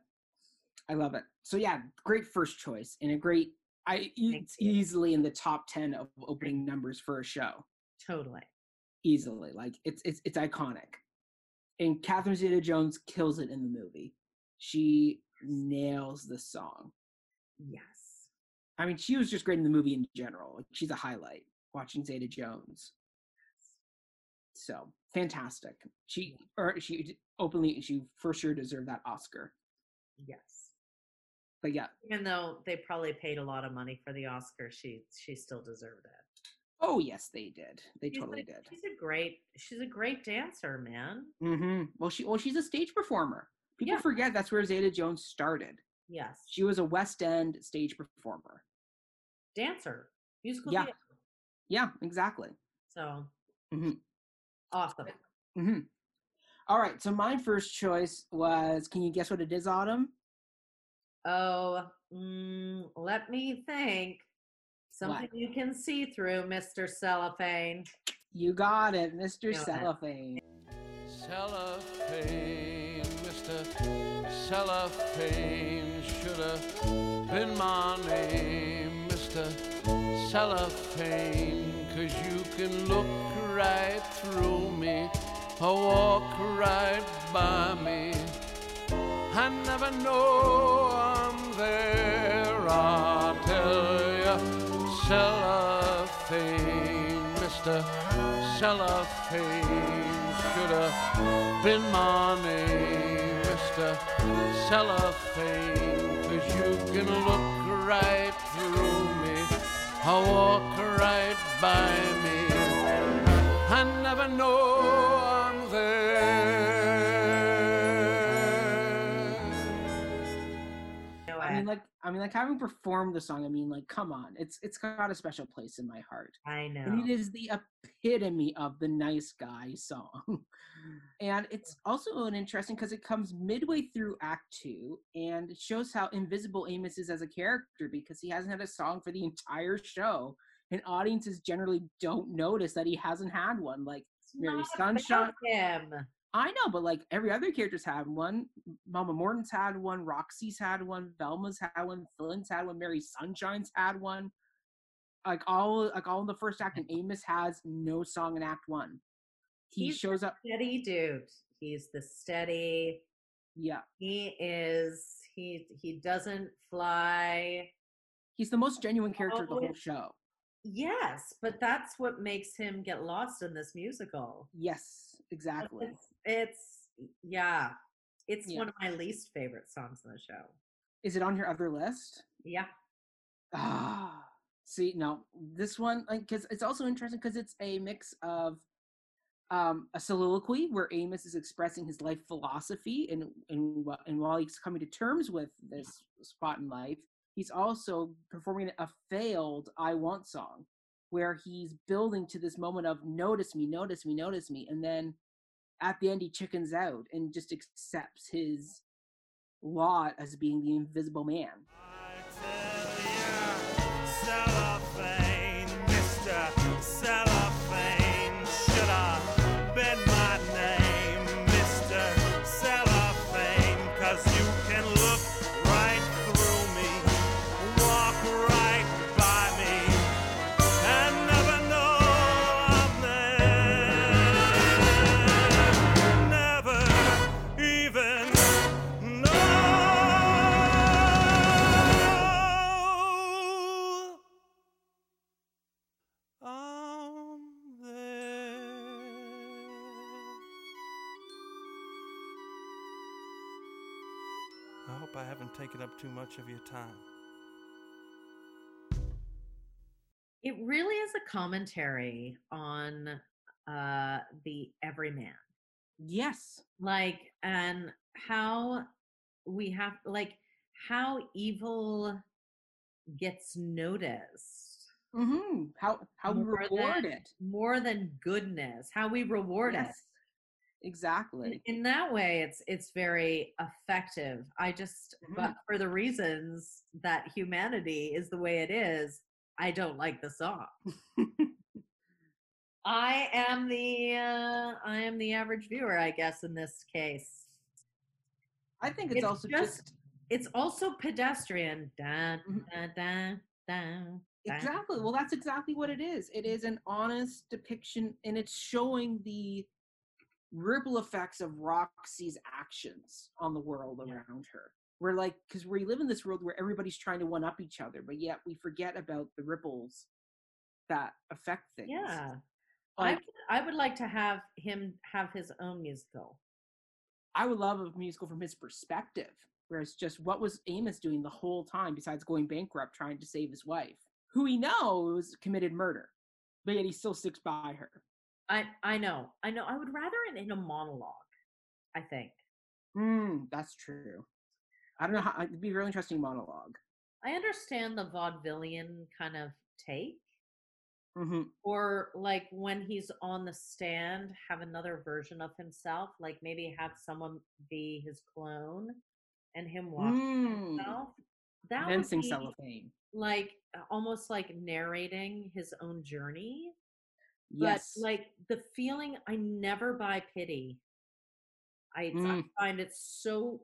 I love it. So yeah, great first choice and a great. I it's easily in the top ten of opening numbers for a show. Totally. Easily, like it's it's it's iconic. And Catherine Zeta-Jones kills it in the movie. She nails the song. Yes. I mean, she was just great in the movie in general. She's a highlight watching Zeta Jones. So fantastic. She or she openly she for sure deserved that Oscar. Yes. But yeah. Even though they probably paid a lot of money for the Oscar, she she still deserved it. Oh yes, they did. They She's totally a, did. She's a great she's a great dancer, man. Mm hmm Well, she well she's a stage performer. People Yeah. forget that's where Zeta Jones started. Yes. She was a West End stage performer. dancer. Musical Yeah. theater. Yeah, exactly. So Mhm. Awesome. hmm All right. So my first choice was. Can you guess what it is, Autumn? Oh, mm, let me think. Something What? you can see through, Mr. Cellophane. You got it, Mr. Nailed it. Cellophane. Cellophane, Mr. Cellophane should have been my name, Mr. Cellophane, cause you can look right through me or walk right by me. I never know I'm there, I'll tell you, cellophane, Mr. Cellophane should have been my name, Mr. Cellophane, cause you can look right through me, walk right by me. I never know I mean, like, I mean, like having performed the song. I mean, like, come on, it's it's got a special place in my heart. I know. and it is the epitome of the nice guy song and it's also an interesting because it comes midway through act two and shows how invisible amos is as a character because he hasn't had a song for the entire show and audiences generally don't notice that he hasn't had one like It's Mary Sunshine- Him. I know but like every other character's had one mama morton's had one roxy's had one velma's had one flynn's had one mary sunshine's had one like all like all in the first act and amos has no song in act one he He's shows up Steady dude. He's the steady. yeah He is. He he doesn't fly. he's the most genuine character of the Oh, whole show Yes, but that's what makes him get lost in this musical. yes exactly It's, it's yeah, it's Yeah. one of my least favorite songs on the show. Is it on your other list? Yeah. Ah, see, no, this one, like, because it's also interesting because it's a mix of um, a soliloquy where Amos is expressing his life philosophy, and and and while he's coming to terms with this spot in life, he's also performing a failed "I Want" song, where he's building to this moment of "Notice me, notice me, notice me," and then at the end he chickens out and just accepts his lot as being the invisible man. Too much of your time. It really is a commentary on uh the everyman. Yes. Like and how we have like how evil gets noticed hmm How how we reward than- it. more than goodness, how we reward it. Exactly. in that way it's it's very effective i just but for the reasons that humanity is the way it is i don't like the song i am the uh, i am the average viewer i guess in this case I think it's, It's also just- just, it's also pedestrian dun, dun, dun, dun. exactly. Well, that's exactly what it is. It is an honest depiction, and it's showing the ripple effects of Roxy's actions on the world Yeah. around her. We're like, because we live in this world where everybody's trying to one up each other, but yet we forget about the ripples that affect things. yeah I, Like, would- I would like to have him have his own musical I would love a musical from his perspective, where it's just what was Amos doing the whole time besides going bankrupt trying to save his wife, who he knows committed murder, but yet he still sticks by her. I I know. I know. I would rather it in a monologue. I think. Mm, that's true. I don't know how it'd be a really interesting monologue. I understand the vaudevillian kind of take, hmm or like when he's on the stand, have another version of himself. Like maybe have someone be his clone, and him watch Mm. himself. That Then would be cellophane. like uh, almost like narrating his own journey. Yes. But like the feeling, I never buy pity. I, I Mm. find it so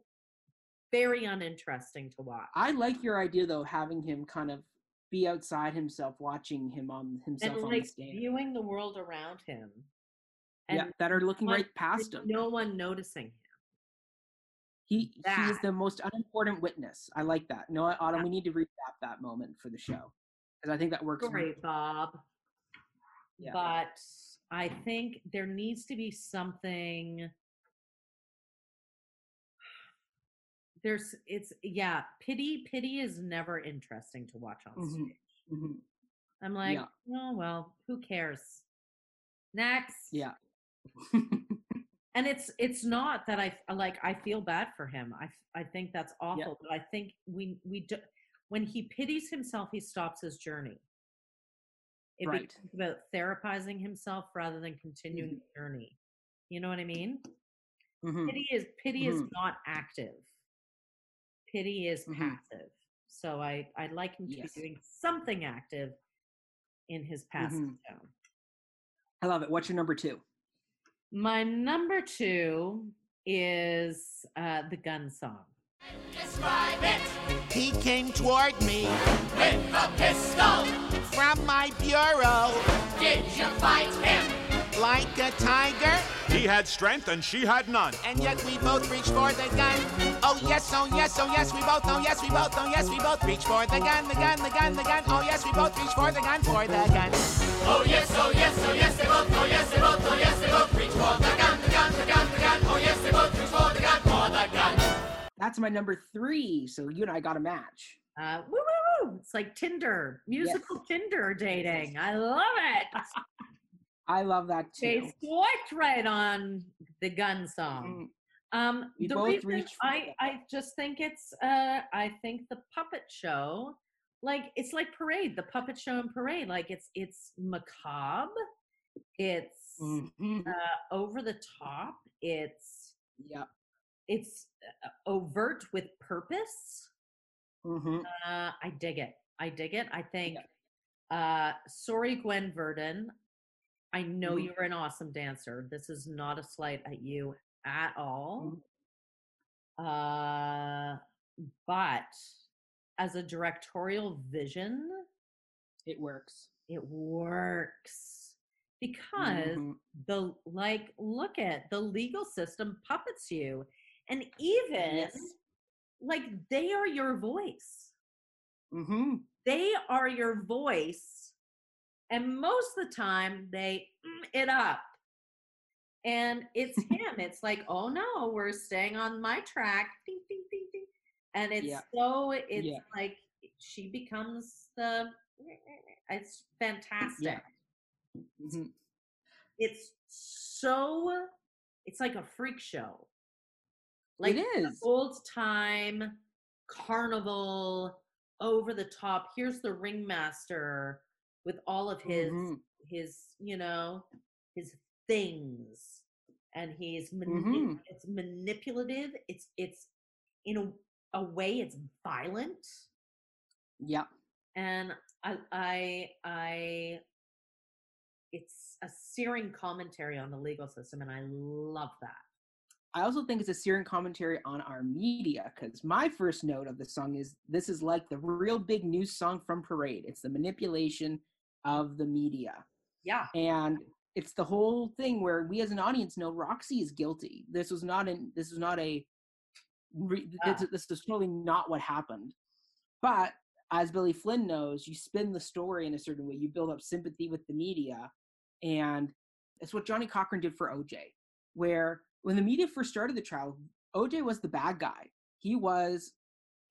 very uninteresting to watch. I like your idea though, having him kind of be outside himself, watching him on himself and on like viewing the world around him. And yeah, that are looking one- right past him. no one noticing him. He he is the most unimportant witness. I like that. No, Autumn, we need to recap that moment for the show because I think that works. Great, really- Bob. Yeah. But I think there needs to be something. There's it's yeah, pity pity is never interesting to watch on Mhm, stage. mhm. I'm like, Yeah. oh well, who cares? Next. Yeah. and it's it's not that I like I feel bad for him. I I think that's awful, but I think we we do, when he pities himself, he stops his journey. It Right. becomes about therapizing himself rather than continuing Mhm. the journey. You know what I mean? Mhm. Pity is pity is Mhm. not active. Pity is Mhm. passive. So I I'd like him to Yes. be doing something active in his passive Mhm. zone. I love it. What's your number two? My number two is uh, the gun song. Describe it He came toward me with a pistol. From my bureau Did you fight him? like a tiger, He had strength and she had none. and yet we both reached for the gun. Oh yes, oh yes, oh yes, we both, oh yes, we both, oh yes, we both reach for the gun, the gun, the gun, the gun. Oh yes, we both reach for the gun, for the gun. Oh yes, oh yes, oh yes, they both, oh yes, they both, oh yes, they both reach for the gun, the gun, the gun, the gun. Oh yes, they both reached for the gun, for the gun. That's my number three. So you and I got a match. Uh, woo woo woo! It's like Tinder, musical Tinder dating. I love it. I love that too. They swiped right on the gun song. Mm, Um, We the both reason I, I just think it's uh I think the puppet show like it's like parade the puppet show and parade like it's it's macabre it's mhm. uh, over the top it's Yeah. it's uh, overt with purpose hmm uh I dig it. I dig it. I think uh sorry Gwen Verdon. I know Mhm. you're an awesome dancer. This is not a slight at you at all. Uh but as a directorial vision It works. it works. Because Mhm. the like look at the legal system puppets you. And even Yes. Like they are your voice hmm they are your voice and most of the time they mm it up and it's him it's like oh no we're staying on my track ding, ding, ding, ding. and it's Yeah. so it's Yeah. like she becomes the it's fantastic Mhm. it's so it's like a freak show like it is. old time carnival over the top here's the ringmaster with all of his Mhm. his you know his things and he's mani- Mhm. it's manipulative it's it's in a, a way it's violent Yeah. and i i i it's a searing commentary on the legal system and i love that I also think it's a searing commentary on our media because my first note of the song is this is like the real big news song from Parade. It's the manipulation of the media. yeah And it's the whole thing where we as an audience know Roxy is guilty. This was not an this was not a re, this, this is totally not what happened. But as Billy Flynn knows, you spin the story in a certain way. You build up sympathy with the media. And it's what Johnnie Cochran did for OJ, where when the media first started the trial, OJ was the bad guy. He was,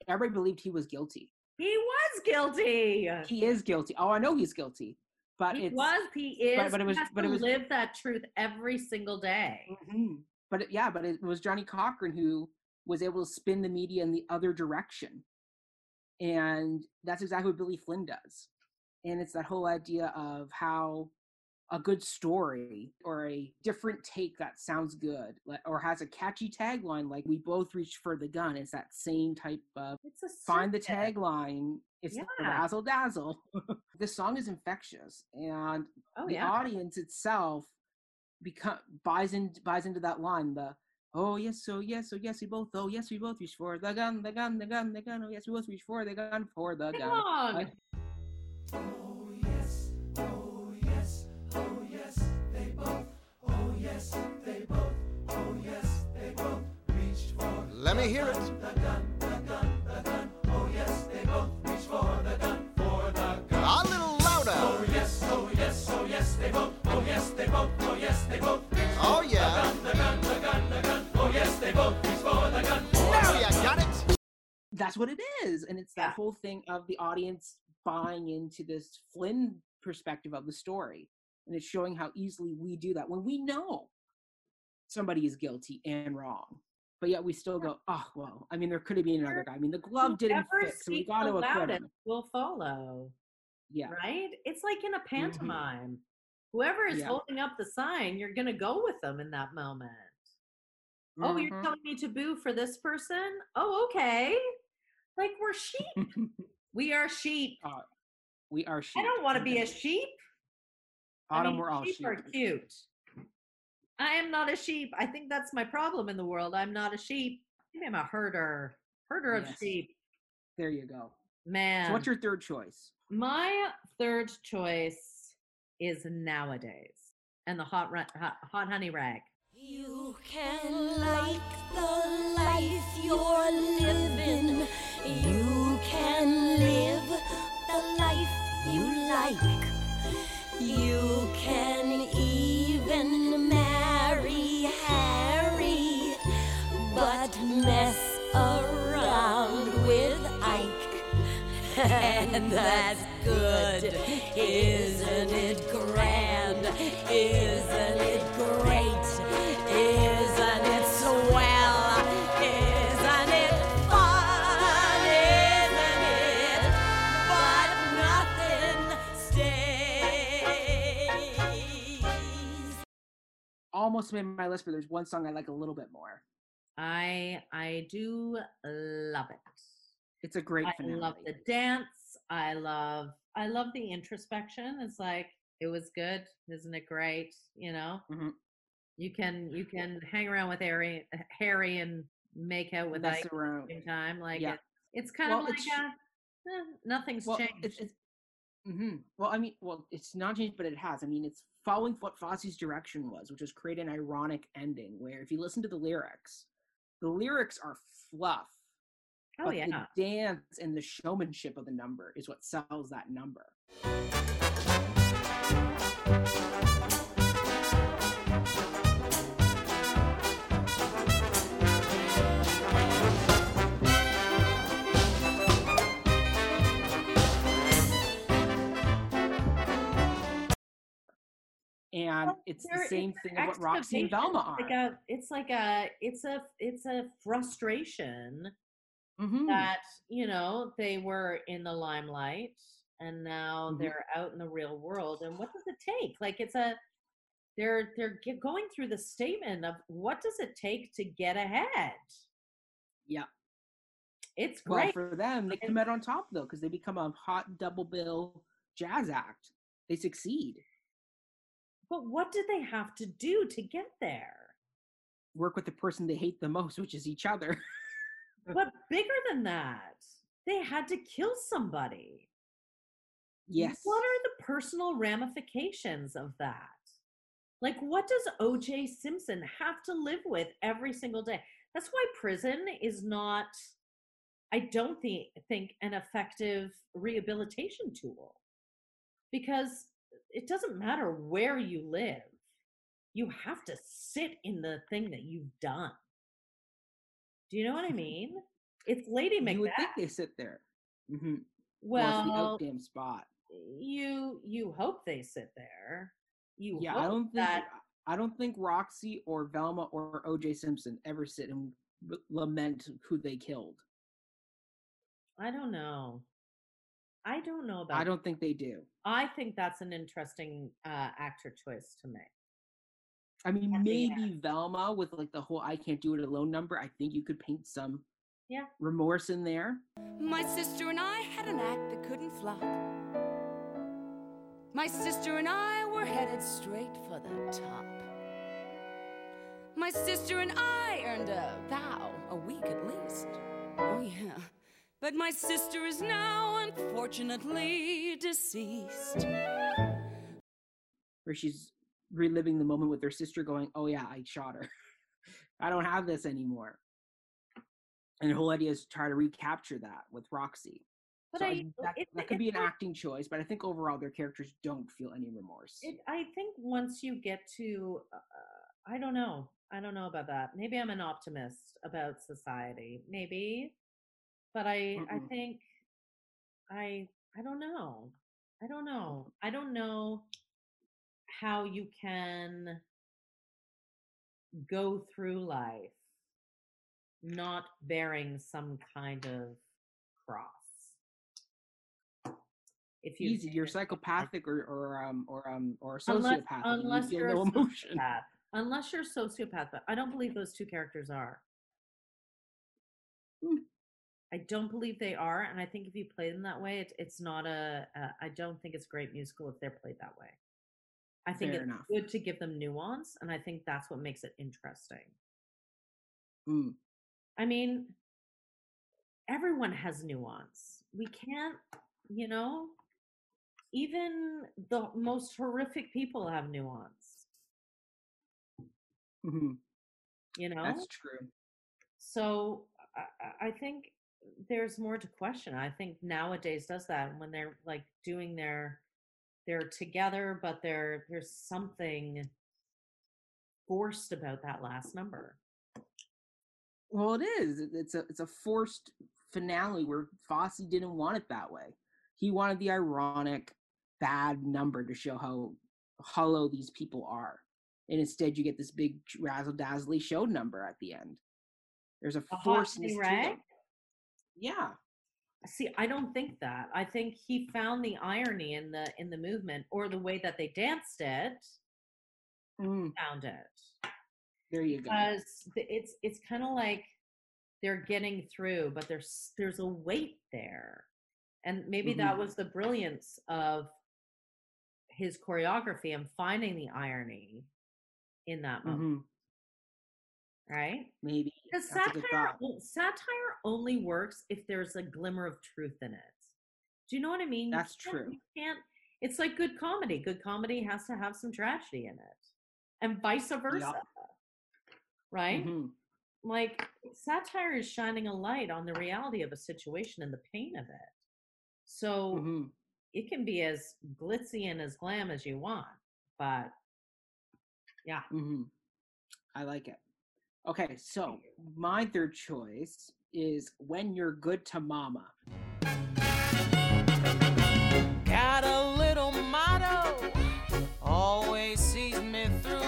everybody believed he was guilty. he was guilty He is guilty. Oh, I know he's guilty. But he it's, was he is but- but it was- but to it was- live that truth every single day Mhm. But it, yeah, but it was Johnnie Cochran who was able to spin the media in the other direction. And that's exactly what Billy Flynn does. And it's that whole idea of how a good story or a different take that sounds good or has a catchy tagline like we both reach for the gun it's that same type of find the tagline it's the Yeah. razzle dazzle. This song is infectious and oh the yeah. audience itself become buys in buys into that line the oh yes oh yes oh yes we both oh yes we both reach for the gun the gun the gun the gun oh yes we both reach for the gun for the gun Let me hear it. A little louder. Oh yes, oh yes, oh yes, they both. Oh yes, they both. Oh yes, they both. Oh yeah. Now you got it. that's what it is and it's that Yeah. whole thing of the audience buying into this flynn perspective of the story and it's showing how easily we do that when we know somebody is guilty and wrong but yet we still go oh well i mean there could have been another guy. I mean the glove didn't Whoever fit so we got to acquit him will follow yeah. right? It's like in a pantomime. Whoever is Yeah. holding up the sign you're gonna go with them in that moment. Oh you're Mhm. telling me to boo for this person? Oh okay. Like we're sheep. We are sheep. We are sheep i don't want to be a sheep. I autumn mean, we're all sheep sheep are cute. I am not a sheep. I think that's my problem in the world. I'm not a sheep. I'm a herder. Herder of sheep. there you go Man. so what's your third choice my third choice is nowadays and the hot ru- hot, hot honey rag. You can like the life you're living. You can live the life you like. You can and that's good. Isn't it grand? Isn't it great? Isn't it swell? Isn't it fun? Isn't it? But nothing stays. Almost made my list, but there's one song I like a little bit more. I I do love it. It's a great I finale. love the dance. I love I love the introspection. It's like it was good, isn't it great? You know, Mhm. you can you can hang around with Harry, Harry and make out with Mess Ike at the around. same time. Like Yeah. it, it's kind Well, of like a, eh, nothing's Well, changed. it's, it's hmm well, I mean, well, it's not changed, but it has. I mean, it's following what Fosse's direction was, which was create an ironic ending. Where if you listen to the lyrics, the lyrics are fluff, oh but yeah, the dance and the showmanship of the number is what sells that number. And it's the same it's thing what Roxy and. Velma are. Like a, it's like a it's a it's a frustration Mhm. that you know they were in the limelight and now Mhm. they're out in the real world and what does it take like it's a they're they're going through the statement of what does it take to get ahead Yeah. it's Well, great for them, they come out on top though, because they become a hot double bill jazz act. They succeed. but what did they have to do to get there Work with the person they hate the most, which is each other. But bigger than that they had to kill somebody yes. What are the personal ramifications of that? Like, what does OJ Simpson have to live with every single day? That's why prison is not, I don't think, think an effective rehabilitation tool because it doesn't matter where you live, you have to sit in the thing that you've done. Do you know what I mean? It's Lady Macbeth. you would think they sit there. Mm-hmm. Well, damn spot. you you hope they sit there. You Yeah, hope I don't think I don't think Roxy or Velma or OJ Simpson ever sit and r- lament who they killed. I don't know. I don't know about. I don't think they do. I think that's an interesting uh, actor choice to make. I mean, At the maybe Velma with like the whole "I can't do it alone" number. I think you could paint some Yeah. remorse in there. My sister and I had an act that couldn't flop. My sister and I were headed straight for the top. My sister and I earned a vow, a week at least. Oh, yeah. But my sister is now unfortunately deceased. where she's reliving the moment with her sister going, "Oh yeah, I shot her. I don't have this anymore." And the whole idea is to try to recapture that with Roxy. But So I- I, that, it, that could it's be an not- acting choice, but I think overall their characters don't feel any remorse. It, I think once you get to, uh, I don't know. I don't know about that. Maybe I'm an optimist about society. Maybe, but I, I Mm-mm. think, I, I don't know. I don't know. I don't know how you can go through life not bearing some kind of cross. If you Easy, you're psychopathic or or um or um or a unless, sociopath. unless you you're feel a no emotion. sociopath. Unless you're sociopath, but I don't believe those two characters are. Hmm. I don't believe they are, and I think if you play them that way, it, it's not a. a. I don't think it's a great musical if they're played that way. I think Fair it's enough. good to give them nuance, and I think that's what makes it interesting. Mm. I mean, everyone has nuance. We can't, you know, even the most horrific people have nuance. Mhm. You know, That's true. so I I think there's more to question. I think nowadays does that when they're like doing their they're together, but there there's something forced about that last number. Well, it is. It's a it's a forced finale where Fosse didn't want it that way. He wanted the ironic, bad number to show how hollow these people are. And instead, you get this big razzle dazzly show number at the end. There's a A hot forceness new to rag? Yeah. See, I don't think that. I think he found the irony in the in the movement or the way that they danced it. Mm, Found it there you go. because it's it's kind of like they're getting through, but there's there's a weight there, and maybe that Mhm. was the brilliance of his choreography and finding the irony in that moment, Mhm, right? Maybe. Because That's a good satire, satire only works if there's a glimmer of truth in it. Do you know what I mean? That's true. You can't. It's like good comedy. Good comedy has to have some tragedy in it, and vice versa. Right? Mhm, Like satire is shining a light on the reality of a situation and the pain of it. So mhm. it can be as glitzy and as glam as you want, but yeah. hmm I like it. Okay, so my third choice is When You're Good to Mama. Got a little motto, always sees me through.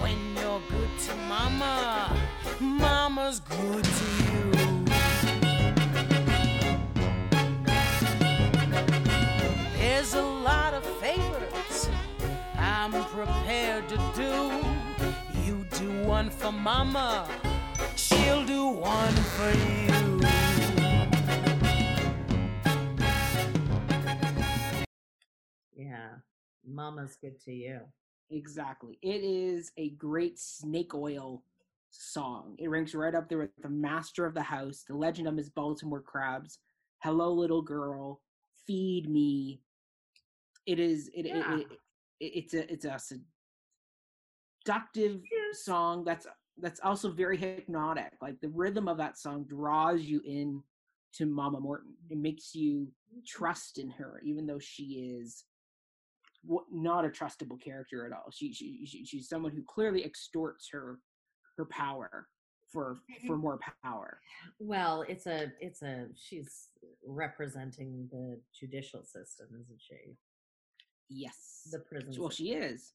When you're good to mama, mama's good to you. One for mama, she'll do one for you. Yeah. Mama's good to you. Exactly. It is a great snake oil song. It ranks right up there with The Master of the House, The Legend of Miss Baltimore Crabs, Hello Little Girl, Feed Me. It is it, it- it, it, it's a it's a seductive song that's that's also very hypnotic. Like the rhythm of that song draws you in to Mama Morton. It makes you mm-hmm. trust in her, even though she is not a trustable character at all. She, she, she she's someone who clearly extorts her her power for for mm-hmm. more power. Well, it's a it's a she's representing the judicial system, isn't she? Yes. The prison. well, system. she is.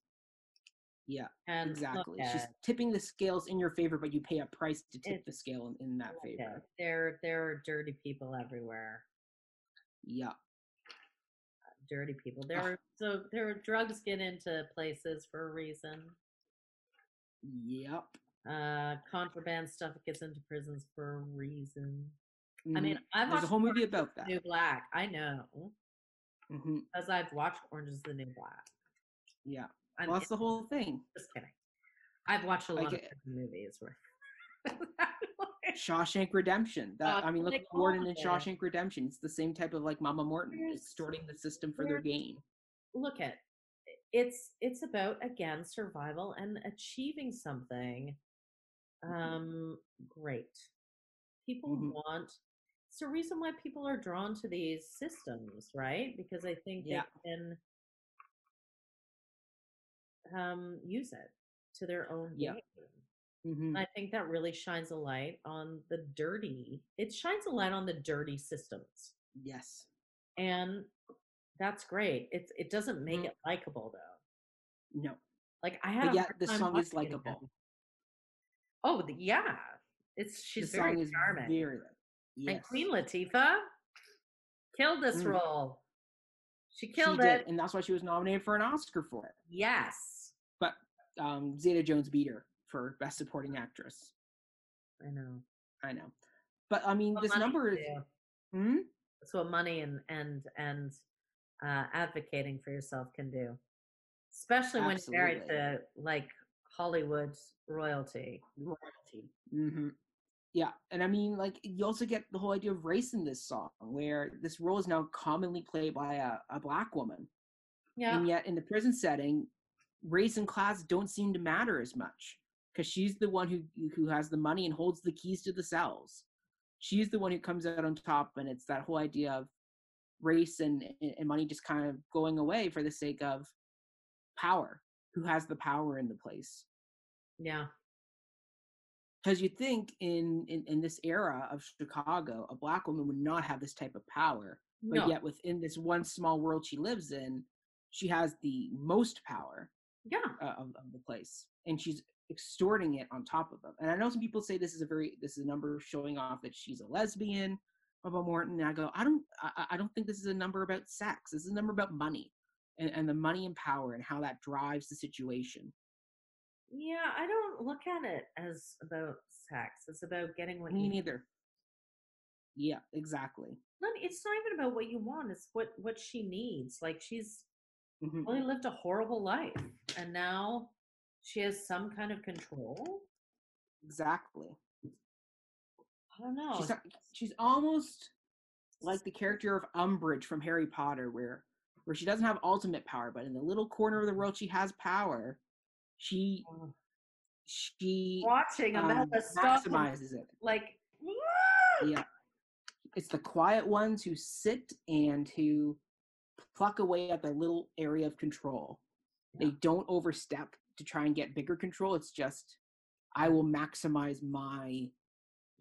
Yeah, and exactly. She's tipping the scales in your favor, but you pay a price to tip the scale in, in that favor. There there are dirty people everywhere. Yeah. Dirty people. There Ugh. are so there are drugs get into places for a reason. Yep. Uh contraband stuff gets into prisons for a reason. I Mhm. mean, I've there's a whole movie Orange about that. New Black. I know hmm because I've watched Orange is the New Black. Yeah. I'm that's the whole thing. Just kidding. I've watched a lot of movies where. Shawshank Redemption. That Uh, I mean, look at Warden in. Shawshank Redemption. It's the same type of like Mama Morton, There's- extorting the system for their gain. look at it's it's about again survival and achieving something um great people Mhm. want it's the reason why people are drawn to these systems right because i think Yeah. they can um use it to their own Yeah. gain hmm i think that really shines a light on the dirty it shines a light on the dirty systems Yes. and that's great it's it doesn't make Mhm. it likable though No. like I have. But yet the song is it likable. Oh, the, yeah. It's she's the very song is charming. very. And Queen Latifah killed this Mm. role. She She killed did, it. and that's why she was nominated for an Oscar for it. Yes. But um, Zeta Jones beat her for Best Supporting Actress. I know. I know, but I mean, What this number is. do. Hmm? That's what money and and and uh, advocating for yourself can do, especially when you're married to like Hollywood royalty. royalty. hmm Yeah, and I mean, like you also get the whole idea of race in this song, where this role is now commonly played by a, a black woman, Yeah. and yet in the prison setting, race and class don't seem to matter as much because she's the one who who has the money and holds the keys to the cells. She's the one who comes out on top, and it's that whole idea of race and and money just kind of going away for the sake of power. Who has the power in the place? Yeah. Because you think in, in in this era of chicago a black woman would not have this type of power but No. yet within this one small world she lives in she has the most power Yeah. uh, of, of the place and she's extorting it on top of them and i know some people say this is a very this is a number showing off that she's a lesbian about morton and i go i don't I, I- I don't think this is a number about sex this is a number about money and, and the money and power and how that drives the situation Yeah, I don't look at it as about sex. It's about getting what me you neither yeah exactly Not, it's not even about what you want. It's what what she needs. Like she's Mhm. only lived a horrible life, and now she has some kind of control. exactly I don't know. she's, she's almost like the character of umbridge from harry potter where where she doesn't have ultimate power but in the little corner of the world she has power she she watching um, Amanda maximizes it. Like, yeah. it's the quiet ones who sit and who pluck away at the little area of control. They don't overstep to try and get bigger control it's just i will maximize my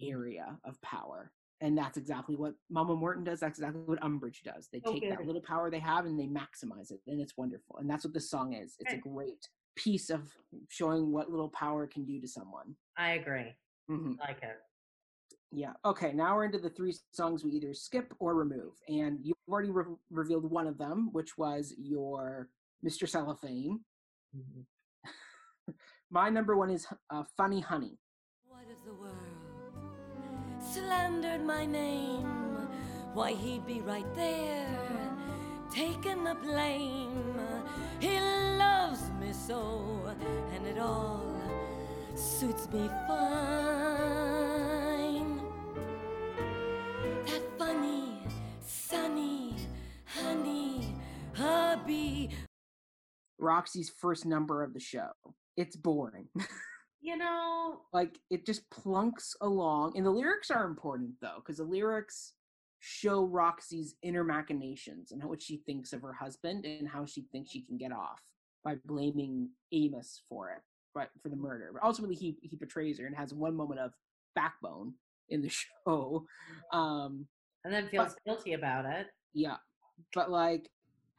area of power. And that's exactly what mama morton does that's exactly what umbridge does. They So take that little power they have and they maximize it and it's wonderful and that's what this song is. It's a great piece of showing what little power can do to someone I agree. Mhm. Like it. Yeah. Okay. Now we're into the three songs we either skip or remove, and you've already re- revealed one of them, which was your Mr. Cellophane. Mhm. My number one is uh, "Funny Honey." What if the world slandered my name? Why, he'd be right there, taking the blame. He loves me so, and it all suits me fine. That funny, sunny, honey, hubby. Roxy's first number of the show. It's boring. You know, like it just plunks along, and the lyrics are important though, because the lyrics show Roxy's inner machinations and what she thinks of her husband and how she thinks she can get off by blaming Amos for it, right, for the murder. But ultimately, he he betrays her and has one moment of backbone in the show. Um, and then feels guilty about it. yeah, but like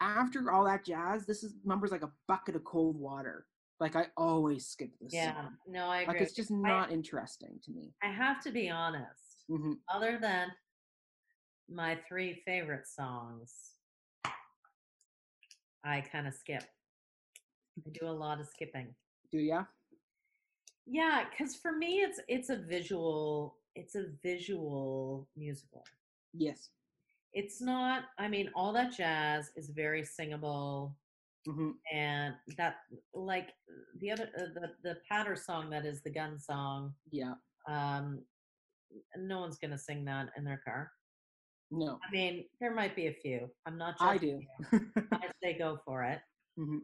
after all that jazz, this is number's like a bucket of cold water. Like I always skip this. Yeah. song. No, I agree. like it's just not interesting to me. I have to be honest. hmm Other than my three favorite songs, I kind of skip. I do a lot of skipping. Do ya? Yeah, because for me, it's it's a visual. It's a visual musical. Yes. It's not. I mean, all that jazz is very singable, hmm and that like the other uh, the the patter song that is the gun song. Yeah. Um, no one's gonna sing that in their car. No, I mean, there might be a few. I'm not. Sure I do. you. I say go for it, Mhm.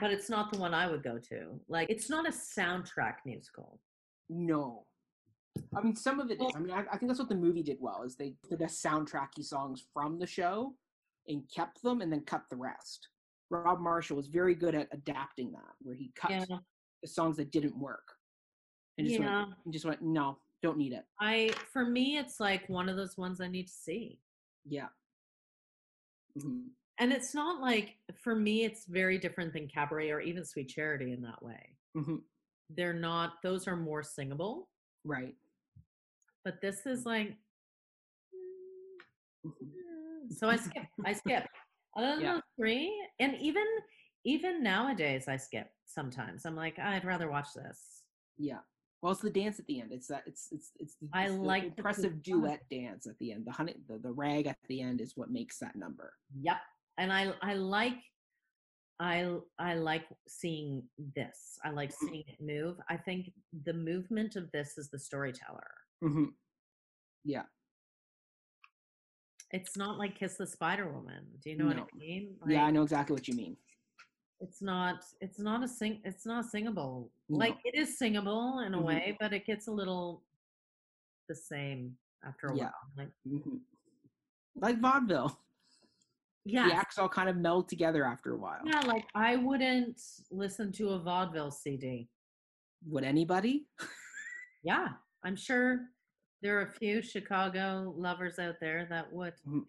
But it's not the one I would go to. Like, it's not a soundtrack musical. No. I mean, some of it is. I mean, I, I think that's what the movie did well. Is they the best soundtracky songs from the show and kept them, and then cut the rest. Rob Marshall was very good at adapting that, where he cut Yeah, the songs that didn't work, and just yeah. went, and just went, no, don't need it. I for me, it's like one of those ones I need to see. Yeah. Mhm. And it's not like for me, it's very different than cabaret or even Sweet Charity in that way. Mhm. They're not; those are more singable. Right. But this is like. Mhm. So I skip. I skip. Other than Yeah. those three, and even even nowadays, I skip sometimes. I'm like, I'd rather watch this. Yeah. Well, it's the dance at the end. It's that. It's it's it's. The, I it's like impressive duet dance at the end. The honey, the, the rag at the end is what makes that number. Yep. And I I like I I like seeing this. I like seeing it move. I think the movement of this is the storyteller. hmm Yeah. It's not like Kiss the Spider Woman. Do you know what I mean? yeah, I know exactly what you mean. It's not it's not a sing it's not singable. Like it is singable in a Mhm. way, but it gets a little the same after a Yeah. while. Like hmm Like vaudeville. Yeah. The acts all kind of meld together after a while. Yeah, like I wouldn't listen to a vaudeville CD. Would anybody? Yeah, I'm sure there are a few Chicago lovers out there that would, Mhm.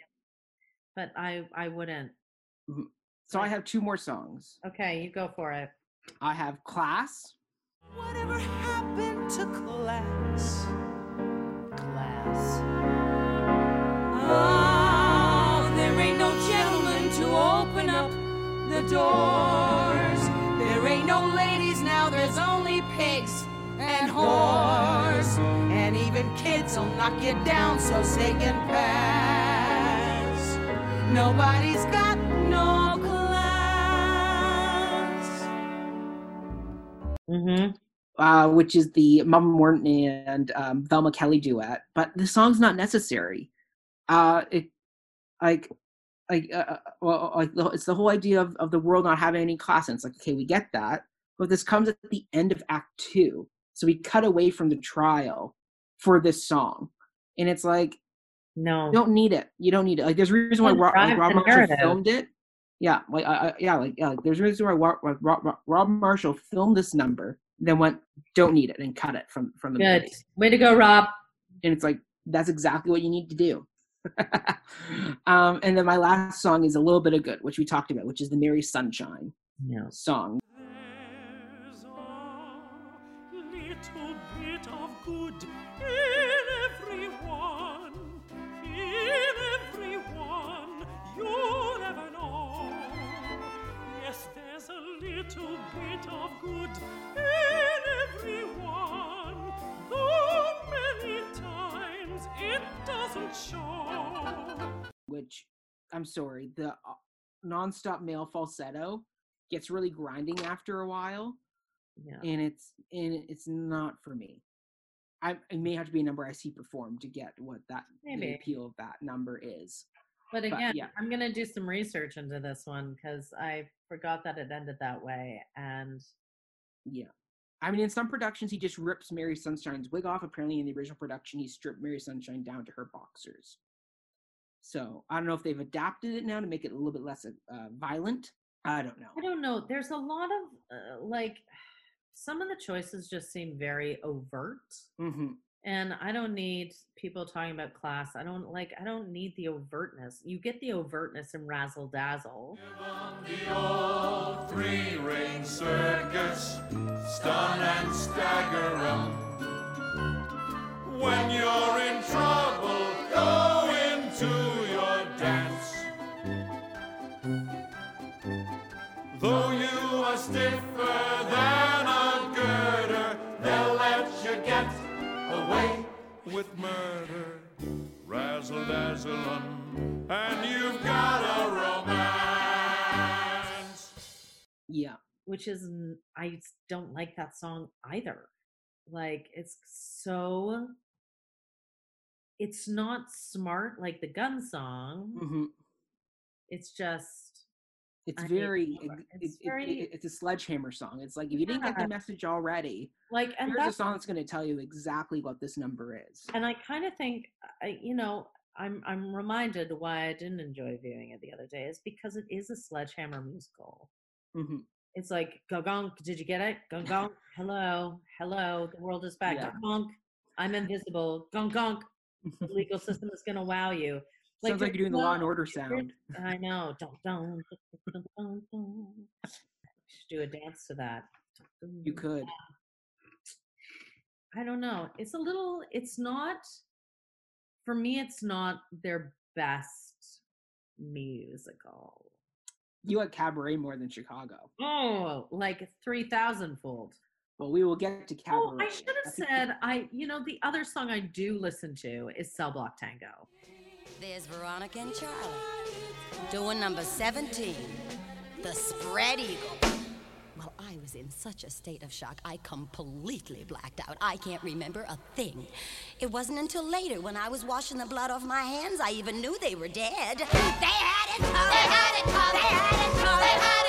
but I I wouldn't. So I have two more songs. Okay, you go for it. I have Class. Whatever happened to class? Class. Oh, open up the doors. There ain't no ladies now, there's only pigs and whores. And even kids will knock you down so they can pass. Nobody's got no class. Mm-hmm. uh, which is the Mama Morton and um, Velma Kelly duet, but the song's not necessary. Uh, it like like uh, uh, well, like the- it's the whole idea of, of the world not having any class. And it's like okay, we get that, but this comes at the end of Act Two, so we cut away from the trial for this song, and it's like No. you don't need it. You don't need it. Like there's a reason why Rob, like, Rob Marshall narrative. filmed it. Yeah, like I, yeah, like yeah, like, there's a reason why Rob, Rob, Rob, Rob Marshall filmed this number, then went don't need it and cut it from from the Good. movie. Way to go, Rob. And it's like that's exactly what you need to do. um, and then my last song is a little bit of good, which we talked about, which is the Mary Sunshine No. song. There's a little bit of good doesn't show. which I'm sorry, the uh, nonstop male falsetto gets really grinding after a while. Yeah. and it's and it's not for me. I it may have to be a number I see perform to get what that the appeal of that number is. But But, again, yeah. I'm gonna do some research into this one because I forgot that it ended that way. And Yeah. I mean, in some productions, he just rips Mary Sunshine's wig off. Apparently, in the original production, he stripped Mary Sunshine down to her boxers. So I don't know if they've adapted it now to make it a little bit less uh, violent. I don't know. I don't know. There's a lot of uh, like some of the choices just seem very overt. hmm And I don't need people talking about class. I don't like. I don't need the overtness. You get the overtness in Razzle Dazzle. The old three ring circus, stun and stagger. When you're in trouble, go into your dance. Though you are stiffer with murder. Razzle dazzle 'em, and you've got a romance. Yeah. which is I don't like that song either. Like it's so it's not smart like the gun song. hmm It's just It's I very, it- It's it- very- it- it's a sledgehammer song. It's like if you didn't get the message already, like and here's a song that's going to tell you exactly what this number is. and I kind of think you know I'm I'm reminded why I didn't enjoy viewing it the other day is because it is a sledgehammer musical. hmm It's like gong gong did you get it? Gong gong. Hello, hello. The world is back. Yeah. Gong gong. I'm invisible. Gong gong. The legal system is gonna wow you. Sounds like you're doing the Law and Order sound. I know. Don't don't. don't, don't, don't. Should do a dance to that. You could. I don't know. It's a little. It's not. For me, it's not their best musical. You like Cabaret more than Chicago. Oh, like three thousand fold. Well, we will get to Cabaret. Oh, I should have said I. You know, the other song I do listen to is Cell Block Tango. There's Veronica and Charlie doing number 17, the spread eagle. Well, I was in such a state of shock, I completely blacked out. I can't remember a thing. It wasn't until later, when I was washing the blood off my hands, I even knew they were dead. They had it coming. They had it coming. They had it coming.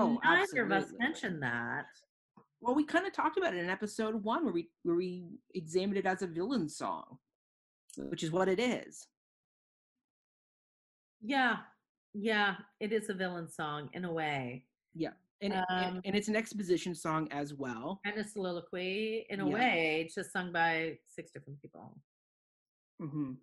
Oh, neither of us mentioned that. Well, we kind of talked about it in episode one where we where we examined it as a villain song, which is what it is. Yeah. Yeah. It is a villain song in a way. Yeah. And, it- and, Um, and it's an exposition song as well. And a soliloquy in a Yeah. way, just sung by six different people. hmm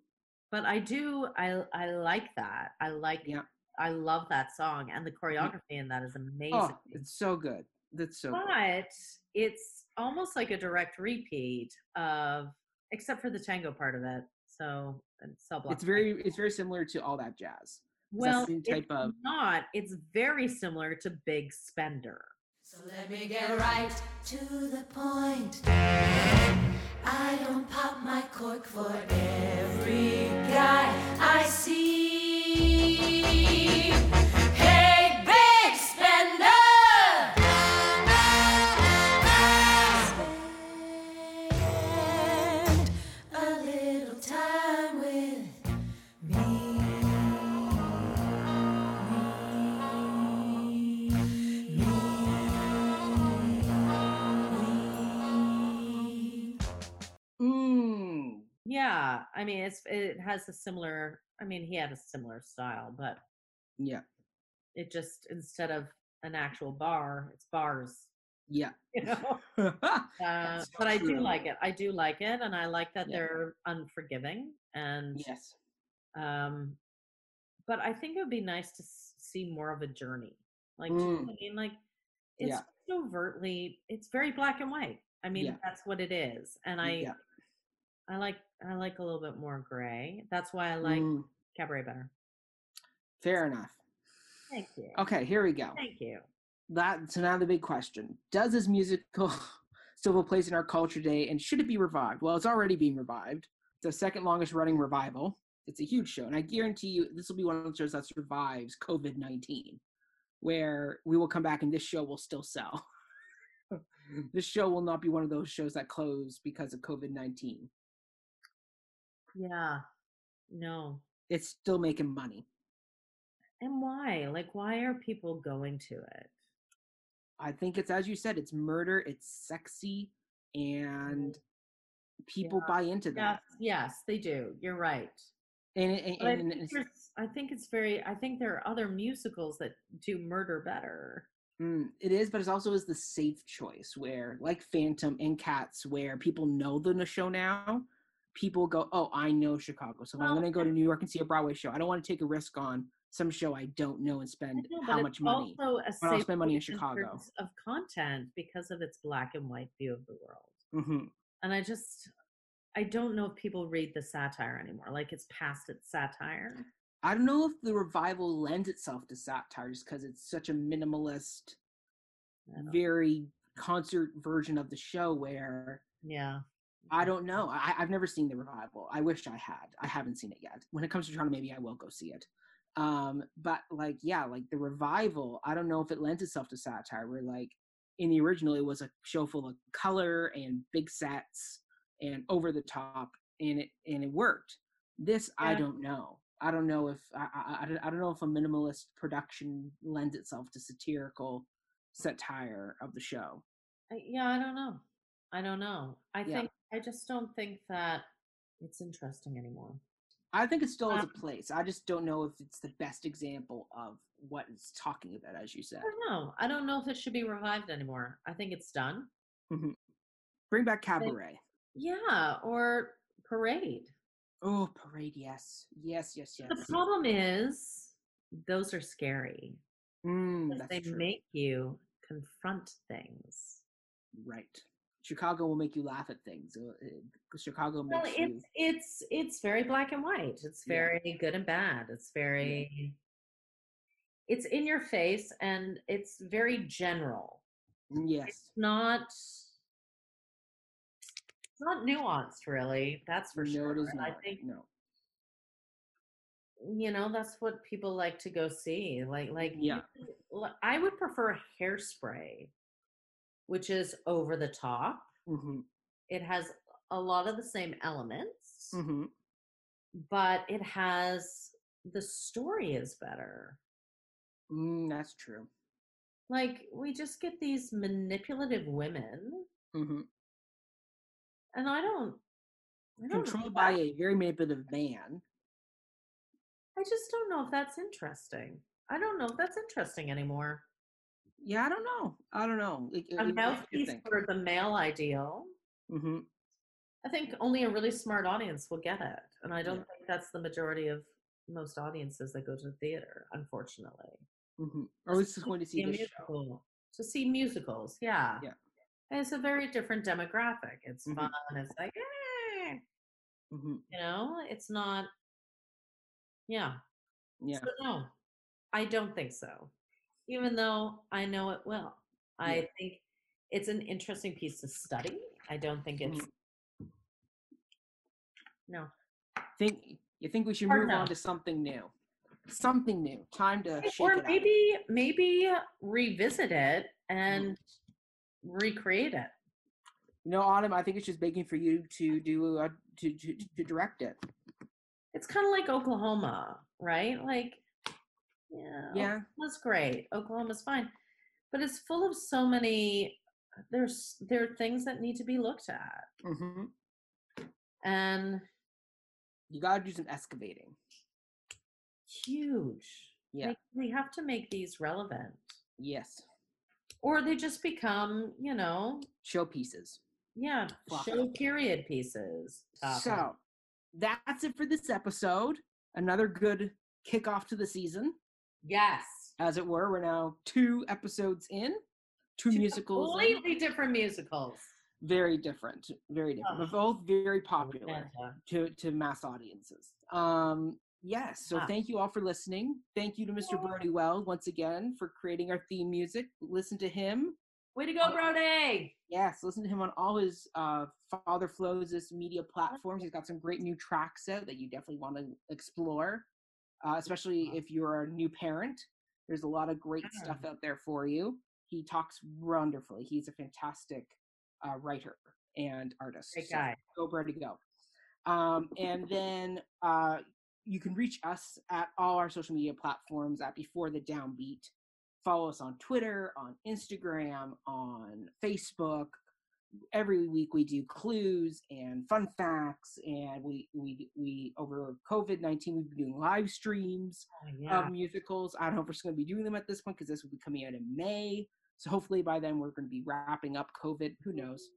But I do I I like that. I like Yeah. I love that song and the mm. choreography in that is oh, amazing. Oh, it's so good. That's so good. but it's almost like a direct repeat of except for the tango part of it. So and cell. It's very it's very similar to all that jazz. It's that well type it's of not. It's very similar to Big Spender. So let me get right to the point. I don't pop my cork for every guy I see. Yeah, I mean it's it has a similar I mean he had a similar style, but yeah. it just instead of an actual bar, it's bars. Yeah. You know? Uh, but I do like it. I do like it, and I like that Yeah. they're unforgiving. And yes. um, but I think it would be nice to see more of a journey. Like, do you know what Mm. I mean, like it's Yeah. overtly. It's very black and white. I mean, Yeah. that's what it is. And I. I like, I like a little bit more gray. That's why I like Mm, cabaret better. fair enough. Thank you. Okay, here we go. Thank you. That so now the big question: Does this musical still have a place in our culture today, and should it be revived? Well, it's already being revived. It's the second longest running revival. It's a huge show, and I guarantee you, this will be one of the shows that survives COVID nineteen, where we will come back and this show will still sell. this show will not be one of those shows that close because of COVID nineteen. Yeah. No. It's still making money. And why? Like, why are people going to it? I think it's as you said, it's murder, it's sexy, and people buy into that. Yes, yes, they do. You're right. And, and, But I and think, it's, I think it's very. I think there are other musicals that do murder better. mm, it is, but it's also is the safe choice where, like Phantom and Cats, where people know the show now. People go, oh, I know Chicago, so if I'm going to go to New York and see a Broadway show, I don't want to take a risk on some show I don't know and spend No, how much money. Also a but I'll spend money in Chicago. of content because of its black and white view of the world. hmm And I just, I don't know if people read the satire anymore. Like it's past its satire. I don't know if the revival lends itself to satire just because it's such a minimalist, very concert version of the show where Yeah. I don't know. I, I've never seen the revival. I wish I had. I haven't seen it yet. When it comes to Toronto, maybe I will go see it. Um, but like, yeah, like the revival, I don't know if it lends itself to satire. Where like in the original, it was a show full of color and big sets and over the top, and it and it worked. This, I don't know. I don't know if I, I, I don't- know if a minimalist production lends itself to satirical satire of the show. Yeah, I don't know. I don't know. I Yeah. think I just don't think that it's interesting anymore. I think it still has Um, a place. I just don't know if it's the best example of what it's talking about, as you said. I don't know. I don't know if it should be revived anymore. I think it's done. Bring back cabaret. Yeah, or parade. Oh, parade, yes, yes, yes, yes. The problem is those are scary. Mm, they true. make you confront things. right. Chicago will make you laugh at things. Chicago Well, makes you. it's it's it's very black and white. It's Yeah. very good and bad. It's very it's in your face and it's very general. mm, Yes. It's not it's not nuanced really. That's for no, sure. it is not. I think no. you know that's what people like to go see. Like like Yeah. I would prefer hairspray, which is over the top. hmm It has a lot of the same elements, hmm but it has the story is better. Mm, that's true. Like we just get these manipulative women, hmm and I don't. I don't Controlled by that- a very manipulative man. I just don't know if that's interesting. I don't know if that's interesting anymore. Yeah, I don't know. I don't know. Like, A mouthpiece for the male ideal. hmm I think only a really smart audience will get it, and I don't Yeah. think that's the majority of most audiences that go to the theater, unfortunately. hmm Or at least just going to see the show. To see musicals, yeah. Yeah. And it's a very different demographic. It's Mhm. fun. It's like, eh, hmm you know, it's not. Yeah. Yeah. So no, I don't think so. Even though I know it will, I Yeah. think it's an interesting piece to study. I don't think it's. Mm-hmm. No. Think you think we should Hard move no. on to something new? Something new. Time to shake or up. maybe maybe revisit it mm-hmm. and recreate it. You know, Autumn, I think it's just begging for you to do to, to to direct it. It's kind of like Oklahoma, right? Like, yeah, Yeah. Oklahoma's great. Oklahoma's fine, but it's full of so many. There's there are things that need to be looked at, hmm and You got to do some excavating. huge. Yeah. Like, we have to make these relevant, Yes. or they just become, you know, Showpieces. yeah, show period pieces. Stop. So that's it for this episode. Another good kickoff to the season, yes, as it were. We're now two episodes in, two, musicals. in. completely different musicals. Very different, very different, but both very popular to to mass audiences. Um, yes. So Ah. thank you all for listening. Thank you to Mr. Brody Well once again for creating our theme music. Listen to him. Way to go, Brody! Yes, listen to him on all his uh, Father Flows' media platforms. He's got some great new tracks out that you definitely want to explore, uh, especially if you're a new parent. There's a lot of great stuff out there for you. He talks wonderfully. He's a fantastic uh, writer and artist. Great So guy. go, Brady, go. Um, and then uh, you can reach us at all our social media platforms at Before the Downbeat. Follow us on Twitter, on Instagram, on Facebook. Every week we do clues and fun facts, and we we we over COVID nineteen we've been doing live streams Oh, yeah. of musicals. I don't know if we're just going to be doing them at this point because this will be coming out in May. So hopefully by then we're going to be wrapping up COVID. Who knows?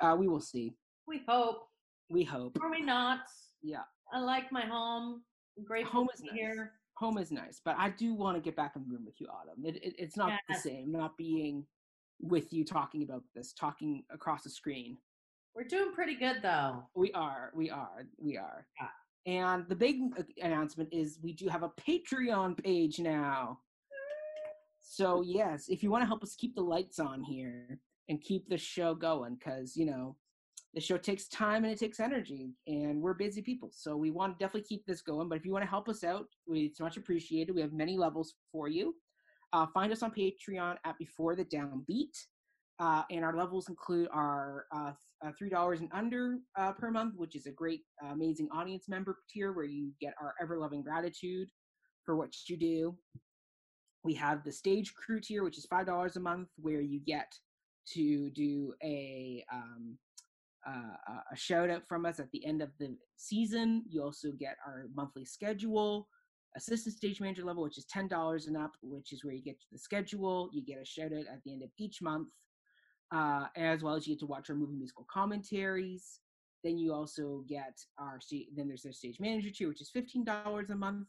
Uh, we will see. we hope. We hope. are we not. Yeah. I like my home. I'm grateful Home is nice. here. Home is nice, but I do want to get back in the room with you, Autumn. It, it, it's not the same not being with you talking about this, talking across the screen. We're doing pretty good though. We are, we are, we are. Yeah. And the big uh, announcement is we do have a Patreon page now. So yes, if you want to help us keep the lights on here and keep the show going, because you know the show takes time and it takes energy, and we're busy people, so we want to definitely keep this going. But if you want to help us out, we, it's much appreciated. We have many levels for you. Uh, find us on Patreon at Before the Downbeat. Uh, and our levels include our uh, uh, three dollars and under uh, per month, which is a great, uh, amazing audience member tier where you get our ever loving gratitude for what you do. We have the stage crew tier, which is five dollars a month, where you get to do a um, uh, a shout out from us at the end of the season. You also get our monthly schedule, assistant stage manager level, which is ten dollars and up, which is where you get the schedule. You get a shout out at the end of each month, uh, as well as you get to watch our movie musical commentaries. Then you also get our then there's our stage manager tier, which is fifteen dollars a month,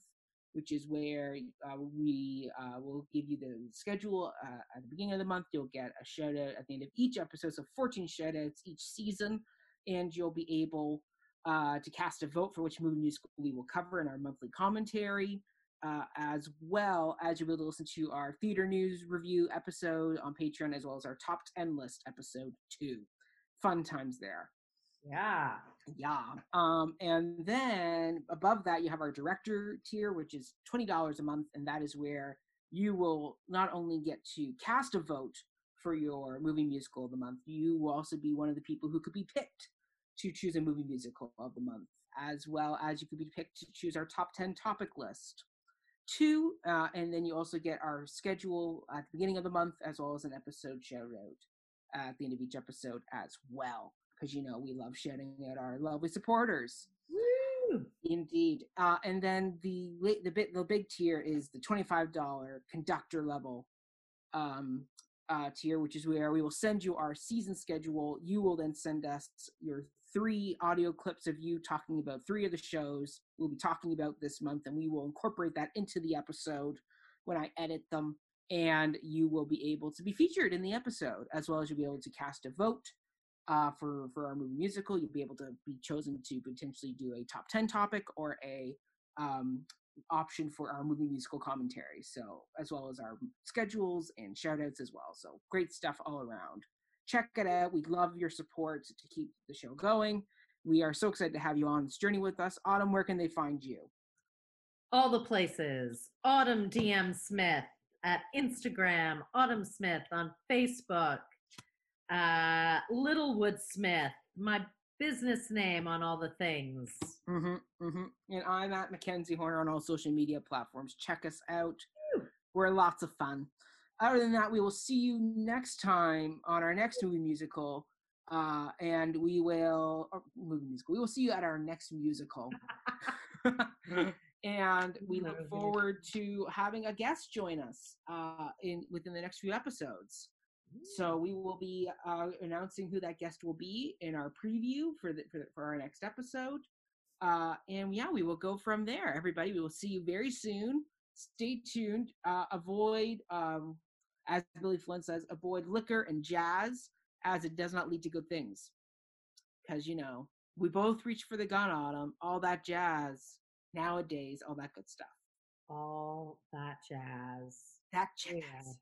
which is where uh, we uh, will give you the schedule uh, at the beginning of the month. You'll get a shout out at the end of each episode, so 14 shout outs each season, and you'll be able uh, to cast a vote for which movie musical we will cover in our monthly commentary, uh, as well as you'll be able to listen to our theater news review episode on Patreon, as well as our top 10 list episode two. Fun times there. Yeah. Yeah. Um, and then above that, you have our director tier, which is $20 a month. And that is where you will not only get to cast a vote for your movie musical of the month, you will also be one of the people who could be picked to choose a movie musical of the month, as well as you could be picked to choose our top 10 topic list. Two, uh, and then you also get our schedule at the beginning of the month, as well as an episode shout out at the end of each episode as well because you know we love shouting out our lovely supporters. Indeed. Uh, and then the the bit the big tier is the twenty five dollar conductor level um, uh, tier, which is where we will send you our season schedule. You will then send us your three audio clips of you talking about three of the shows we'll be talking about this month, and we will incorporate that into the episode when I edit them. And you will be able to be featured in the episode, as well as you'll be able to cast a vote uh, for for our movie musical. You'll be able to be chosen to potentially do a top ten topic or a um, option for our movie musical commentary. So as well as our schedules and shout outs as well. So great stuff all around. Check it out. We'd love your support to keep the show going. We are so excited to have you on this journey with us. Autumn, where can they find you? All the places. Autumn DM Smith at Instagram, Autumn Smith on Facebook, uh, Littlewood Smith, my business name on all the things. Mm-hmm, mm-hmm. And I'm at Mackenzie Horner on all social media platforms. Check us out. We're lots of fun. Other than that, we will see you next time on our next movie musical. Uh, and we will movie musical. We will see you at our next musical. and we look forward to having a guest join us uh, in within the next few episodes. So we will be uh, announcing who that guest will be in our preview for the for, for our next episode. Uh, and yeah, we will go from there. Everybody, we will see you very soon. Stay tuned. Uh, avoid, um, as Billy Flynn says, avoid liquor and jazz, as it does not lead to good things. Because you know, we both reach for the gun, Autumn. All that jazz nowadays, all that good stuff. All that jazz. That jazz. Yeah.